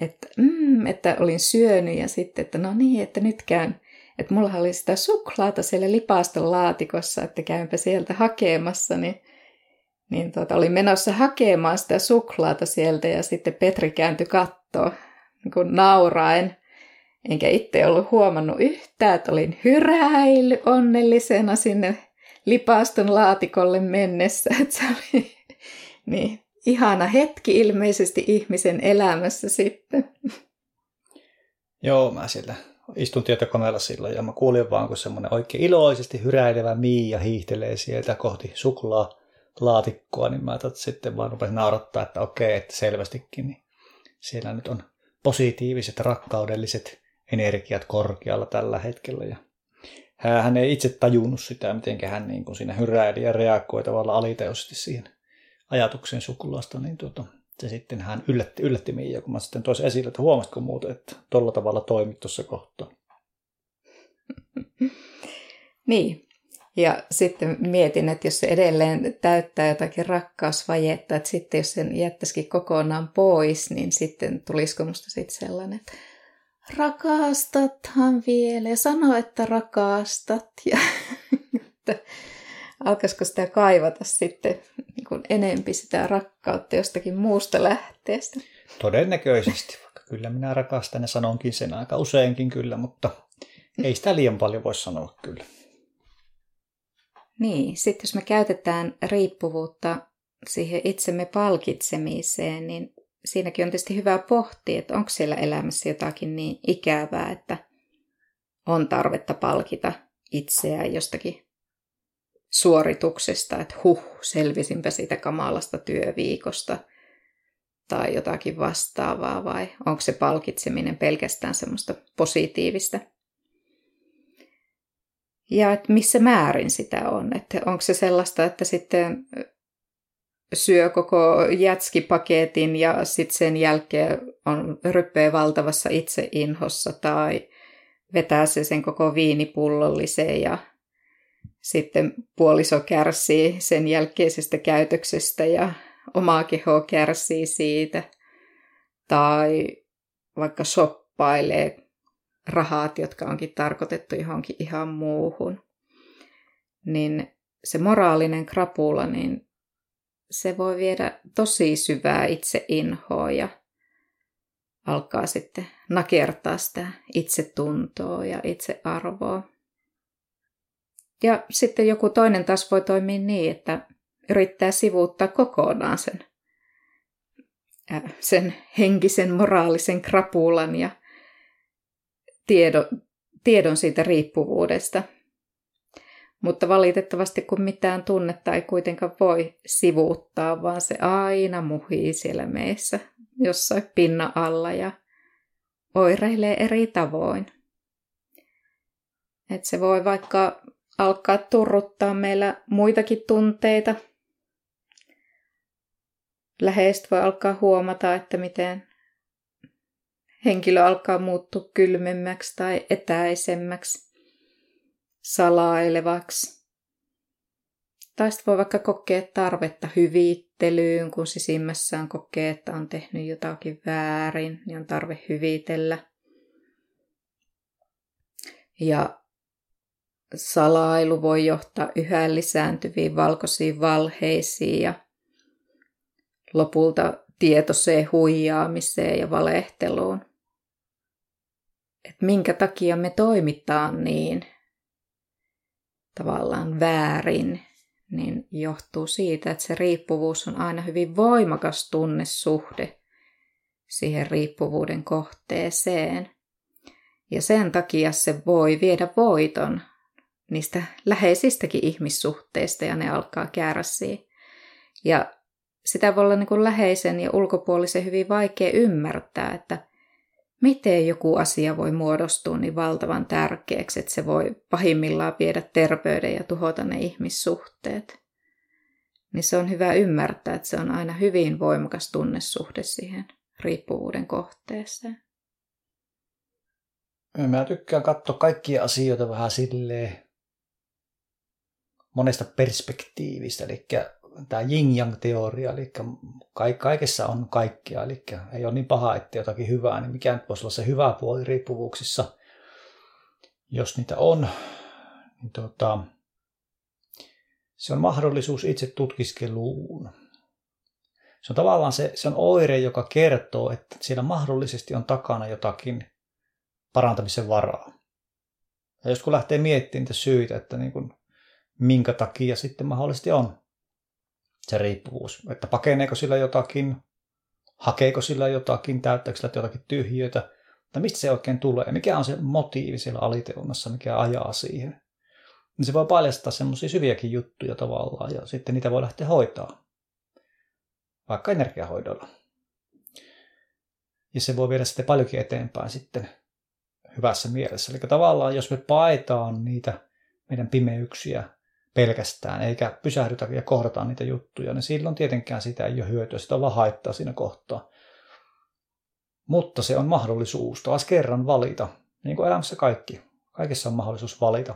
että, mm, että olin syönyt ja sitten, että no niin, että nyt käyn. Että mulla oli sitä suklaata siellä lipaston laatikossa, että käympä sieltä hakemassa, niin, niin tuota, olin menossa hakemaan sitä suklaata sieltä ja sitten Petri kääntyi kattoon niin nauraen enkä itse ollut huomannut yhtään, että olin hyräily onnellisena sinne lipaston laatikolle mennessä. Että se oli niin, ihana hetki ilmeisesti ihmisen elämässä sitten. Joo, mä sieltä istun tietokoneella silloin ja mä kuulin vaan, kun semmoinen oikein iloisesti hyräilevä Miia hiihtelee sieltä kohti suklaa laatikkoa, niin mä sitten vaan rupesin naurattaa, että okei, että selvästikin niin siellä nyt on positiiviset rakkaudelliset energiat korkealla tällä hetkellä. Ja hän ei itse tajunnut sitä, miten hän niin kuin siinä hyräili ja reagoi tavallaan aliteosti siihen ajatukseen sukulaasta, niin tuota, se sitten hän yllätti, yllätti Miia, kun mä sitten toisin esille, että huomasitko muuten, että tuolla tavalla toimit tuossa kohtaa. niin, ja sitten mietin, että jos se edelleen täyttää jotakin rakkausvajetta, että sitten jos sen jättäisikin kokonaan pois, niin sitten tulisiko musta sitten sellainen, että rakastathan vielä ja sano, että rakastat. Ja että alkaisiko sitä kaivata sitten kuin enempi sitä rakkautta jostakin muusta lähteestä? Todennäköisesti, vaikka kyllä minä rakastan ja sanonkin sen aika useinkin kyllä, mutta ei sitä liian paljon voi sanoa kyllä. Niin, sitten jos me käytetään riippuvuutta siihen itsemme palkitsemiseen, niin siinäkin on tietysti hyvä pohtia, että onko siellä elämässä jotakin niin ikävää, että on tarvetta palkita itseään jostakin suorituksesta, että huh, selvisinpä siitä kamalasta työviikosta tai jotakin vastaavaa, vai onko se palkitseminen pelkästään semmoista positiivista ja että missä määrin sitä on. Että onko se sellaista, että sitten syö koko jätskipaketin ja sitten sen jälkeen on ryppee valtavassa itseinhossa tai vetää se sen koko viinipullollisen ja sitten puoliso kärsii sen jälkeisestä käytöksestä ja omaa kehoa kärsii siitä. Tai vaikka soppailee rahat, jotka onkin tarkoitettu johonkin ihan muuhun, niin se moraalinen krapula, niin se voi viedä tosi syvää itseinhoa ja alkaa sitten nakertaa sitä itsetuntoa ja itsearvoa. Ja sitten joku toinen taas voi toimia niin, että yrittää sivuuttaa kokonaan sen, äh, sen henkisen, moraalisen krapulan ja tiedo, tiedon siitä riippuvuudesta. Mutta valitettavasti kun mitään tunnetta ei kuitenkaan voi sivuuttaa, vaan se aina muhii siellä meissä jossain pinna alla ja oireilee eri tavoin. Et se voi vaikka alkaa turruttaa meillä muitakin tunteita. Läheistä voi alkaa huomata, että miten henkilö alkaa muuttua kylmemmäksi tai etäisemmäksi, salailevaksi. Tai sitten voi vaikka kokea tarvetta hyvittelyyn, kun sisimmässään kokee, että on tehnyt jotakin väärin, niin on tarve hyvitellä. Ja salailu voi johtaa yhä lisääntyviin valkoisiin valheisiin ja lopulta tietoiseen huijaamiseen ja valehteluun että minkä takia me toimitaan niin tavallaan väärin, niin johtuu siitä, että se riippuvuus on aina hyvin voimakas tunnesuhde siihen riippuvuuden kohteeseen. Ja sen takia se voi viedä voiton niistä läheisistäkin ihmissuhteista ja ne alkaa kärsiä. Ja sitä voi olla niin kuin läheisen ja ulkopuolisen hyvin vaikea ymmärtää, että miten joku asia voi muodostua niin valtavan tärkeäksi, että se voi pahimmillaan viedä terveyden ja tuhota ne ihmissuhteet. Niin se on hyvä ymmärtää, että se on aina hyvin voimakas tunnesuhde siihen riippuvuuden kohteeseen. Mä tykkään katsoa kaikkia asioita vähän silleen monesta perspektiivistä. Eli tämä yin-yang-teoria, eli kaikessa on kaikkea, eli ei ole niin paha, että jotakin hyvää, niin mikä nyt voisi olla se hyvä puoli riippuvuuksissa, jos niitä on, niin tota, se on mahdollisuus itse tutkiskeluun. Se on tavallaan se, se on oire, joka kertoo, että siellä mahdollisesti on takana jotakin parantamisen varaa. Ja jos kun lähtee miettimään niitä syitä, että niin kuin, minkä takia sitten mahdollisesti on se riippuvuus. Että pakeneeko sillä jotakin, hakeeko sillä jotakin, täyttääkö sillä jotakin tyhjöitä, että mistä se oikein tulee, mikä on se motiivi siellä aliteonnassa, mikä ajaa siihen. Niin se voi paljastaa semmoisia syviäkin juttuja tavallaan ja sitten niitä voi lähteä hoitaa. Vaikka energiahoidolla. Ja se voi viedä sitten paljonkin eteenpäin sitten hyvässä mielessä. Eli tavallaan jos me paetaan niitä meidän pimeyksiä pelkästään, eikä pysähdytä ja kohdataan niitä juttuja, niin silloin tietenkään sitä ei ole hyötyä, sitä on vaan haittaa siinä kohtaa. Mutta se on mahdollisuus taas kerran valita, niin kuin elämässä kaikki. Kaikessa on mahdollisuus valita,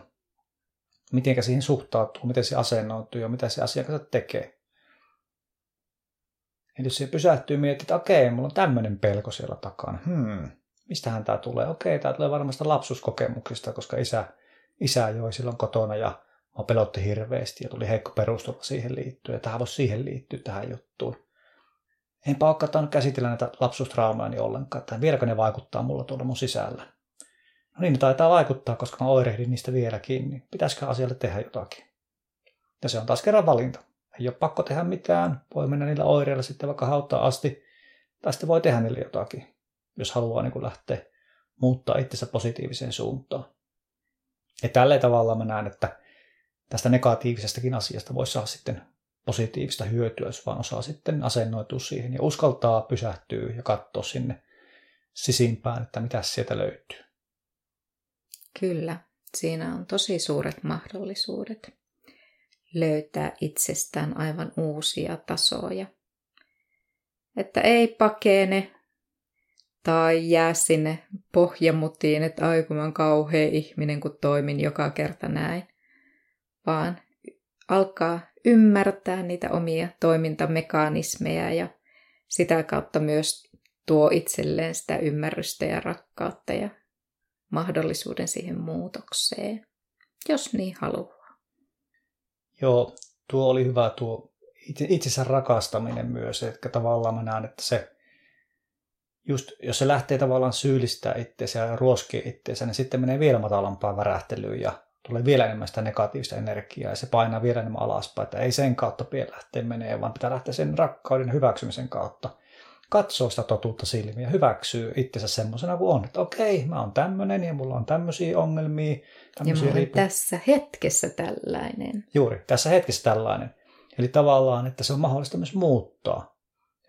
miten siihen suhtautuu, miten se asennoituu ja mitä se asiakas tekee. Eli jos se pysähtyy miettii, että okei, mulla on tämmöinen pelko siellä takana. Hmm, mistähän tämä tulee? Okei, tämä tulee varmasti lapsuuskokemuksista, koska isä, isä joi silloin kotona ja mä pelotti hirveästi ja tuli heikko perusturva siihen liittyen. Ja tähän voisi siihen liittyä tähän juttuun. Enpä ole katsonut käsitellä näitä lapsuustraumaani ollenkaan, että vieläkö ne vaikuttaa mulla tuolla mun sisällä. No niin, ne taitaa vaikuttaa, koska mä oirehdin niistä vieläkin, niin pitäisikö asialle tehdä jotakin. Ja se on taas kerran valinta. Ei ole pakko tehdä mitään, voi mennä niillä oireilla sitten vaikka hauttaa asti, tai sitten voi tehdä niille jotakin, jos haluaa niin lähteä muuttaa itsensä positiiviseen suuntaan. Ja tällä tavalla mä näen, että tästä negatiivisestakin asiasta voisi saada sitten positiivista hyötyä, jos vaan osaa sitten asennoitua siihen ja uskaltaa pysähtyä ja katsoa sinne sisimpään, että mitä sieltä löytyy. Kyllä, siinä on tosi suuret mahdollisuudet löytää itsestään aivan uusia tasoja. Että ei pakene tai jää sinne pohjamutiin, että ai kun mä oon kauhea ihminen, kun toimin joka kerta näin, vaan alkaa ymmärtää niitä omia toimintamekanismeja ja sitä kautta myös tuo itselleen sitä ymmärrystä ja rakkautta ja mahdollisuuden siihen muutokseen, jos niin haluaa. Joo, tuo oli hyvä tuo itsensä rakastaminen myös, että tavallaan mä näen, että se just, jos se lähtee tavallaan syyllistää itseensä ja ruoskii itseensä, niin sitten menee vielä matalampaan värähtelyyn ja tulee vielä enemmän sitä negatiivista energiaa ja se painaa vielä enemmän alaspäin, että ei sen kautta pidä lähteä menee, vaan pitää lähteä sen rakkauden hyväksymisen kautta. Katsoo sitä totuutta silmiä, hyväksyy itsensä semmoisena kuin on, että okei, mä oon tämmöinen ja mulla on tämmöisiä ongelmia. Tämmöisiä ja mä riippu... tässä hetkessä tällainen. Juuri, tässä hetkessä tällainen. Eli tavallaan, että se on mahdollista myös muuttaa.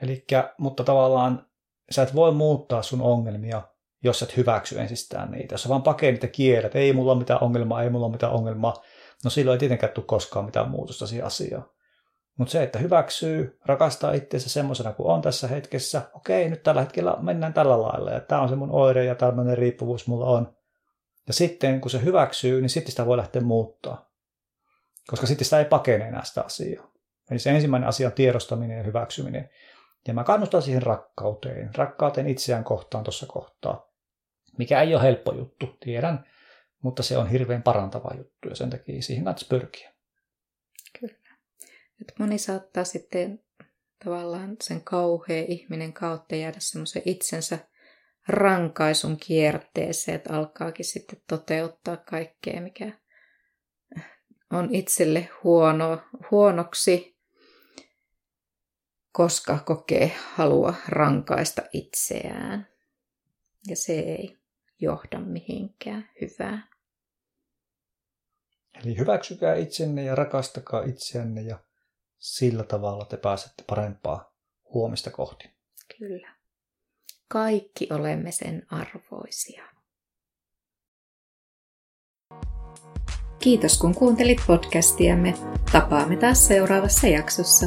Elikkä, mutta tavallaan sä et voi muuttaa sun ongelmia jos et hyväksy ensistään niitä. Jos sä vaan pakee niitä kielet, ei mulla ole mitään ongelmaa, ei mulla ole mitään ongelmaa, no silloin ei tietenkään tule koskaan mitään muutosta siihen asiaan. Mutta se, että hyväksyy, rakastaa itseensä semmoisena kuin on tässä hetkessä, okei, nyt tällä hetkellä mennään tällä lailla, ja tämä on se mun oire ja tämmöinen riippuvuus mulla on. Ja sitten kun se hyväksyy, niin sitten sitä voi lähteä muuttaa. Koska sitten sitä ei pakene enää sitä asiaa. Eli se ensimmäinen asia on tiedostaminen ja hyväksyminen. Ja mä kannustan siihen rakkauteen, rakkauteen itseään kohtaan tuossa kohtaa mikä ei ole helppo juttu, tiedän, mutta se on hirveän parantava juttu ja sen takia siihen kannattaa pyrkiä. Kyllä. Nyt moni saattaa sitten tavallaan sen kauhea ihminen kautta jäädä semmoisen itsensä rankaisun kierteeseen, että alkaakin sitten toteuttaa kaikkea, mikä on itselle huono, huonoksi, koska kokee halua rankaista itseään. Ja se ei johda mihinkään hyvään. Eli hyväksykää itsenne ja rakastakaa itseänne ja sillä tavalla te pääsette parempaa huomista kohti. Kyllä. Kaikki olemme sen arvoisia. Kiitos kun kuuntelit podcastiamme. Tapaamme taas seuraavassa jaksossa.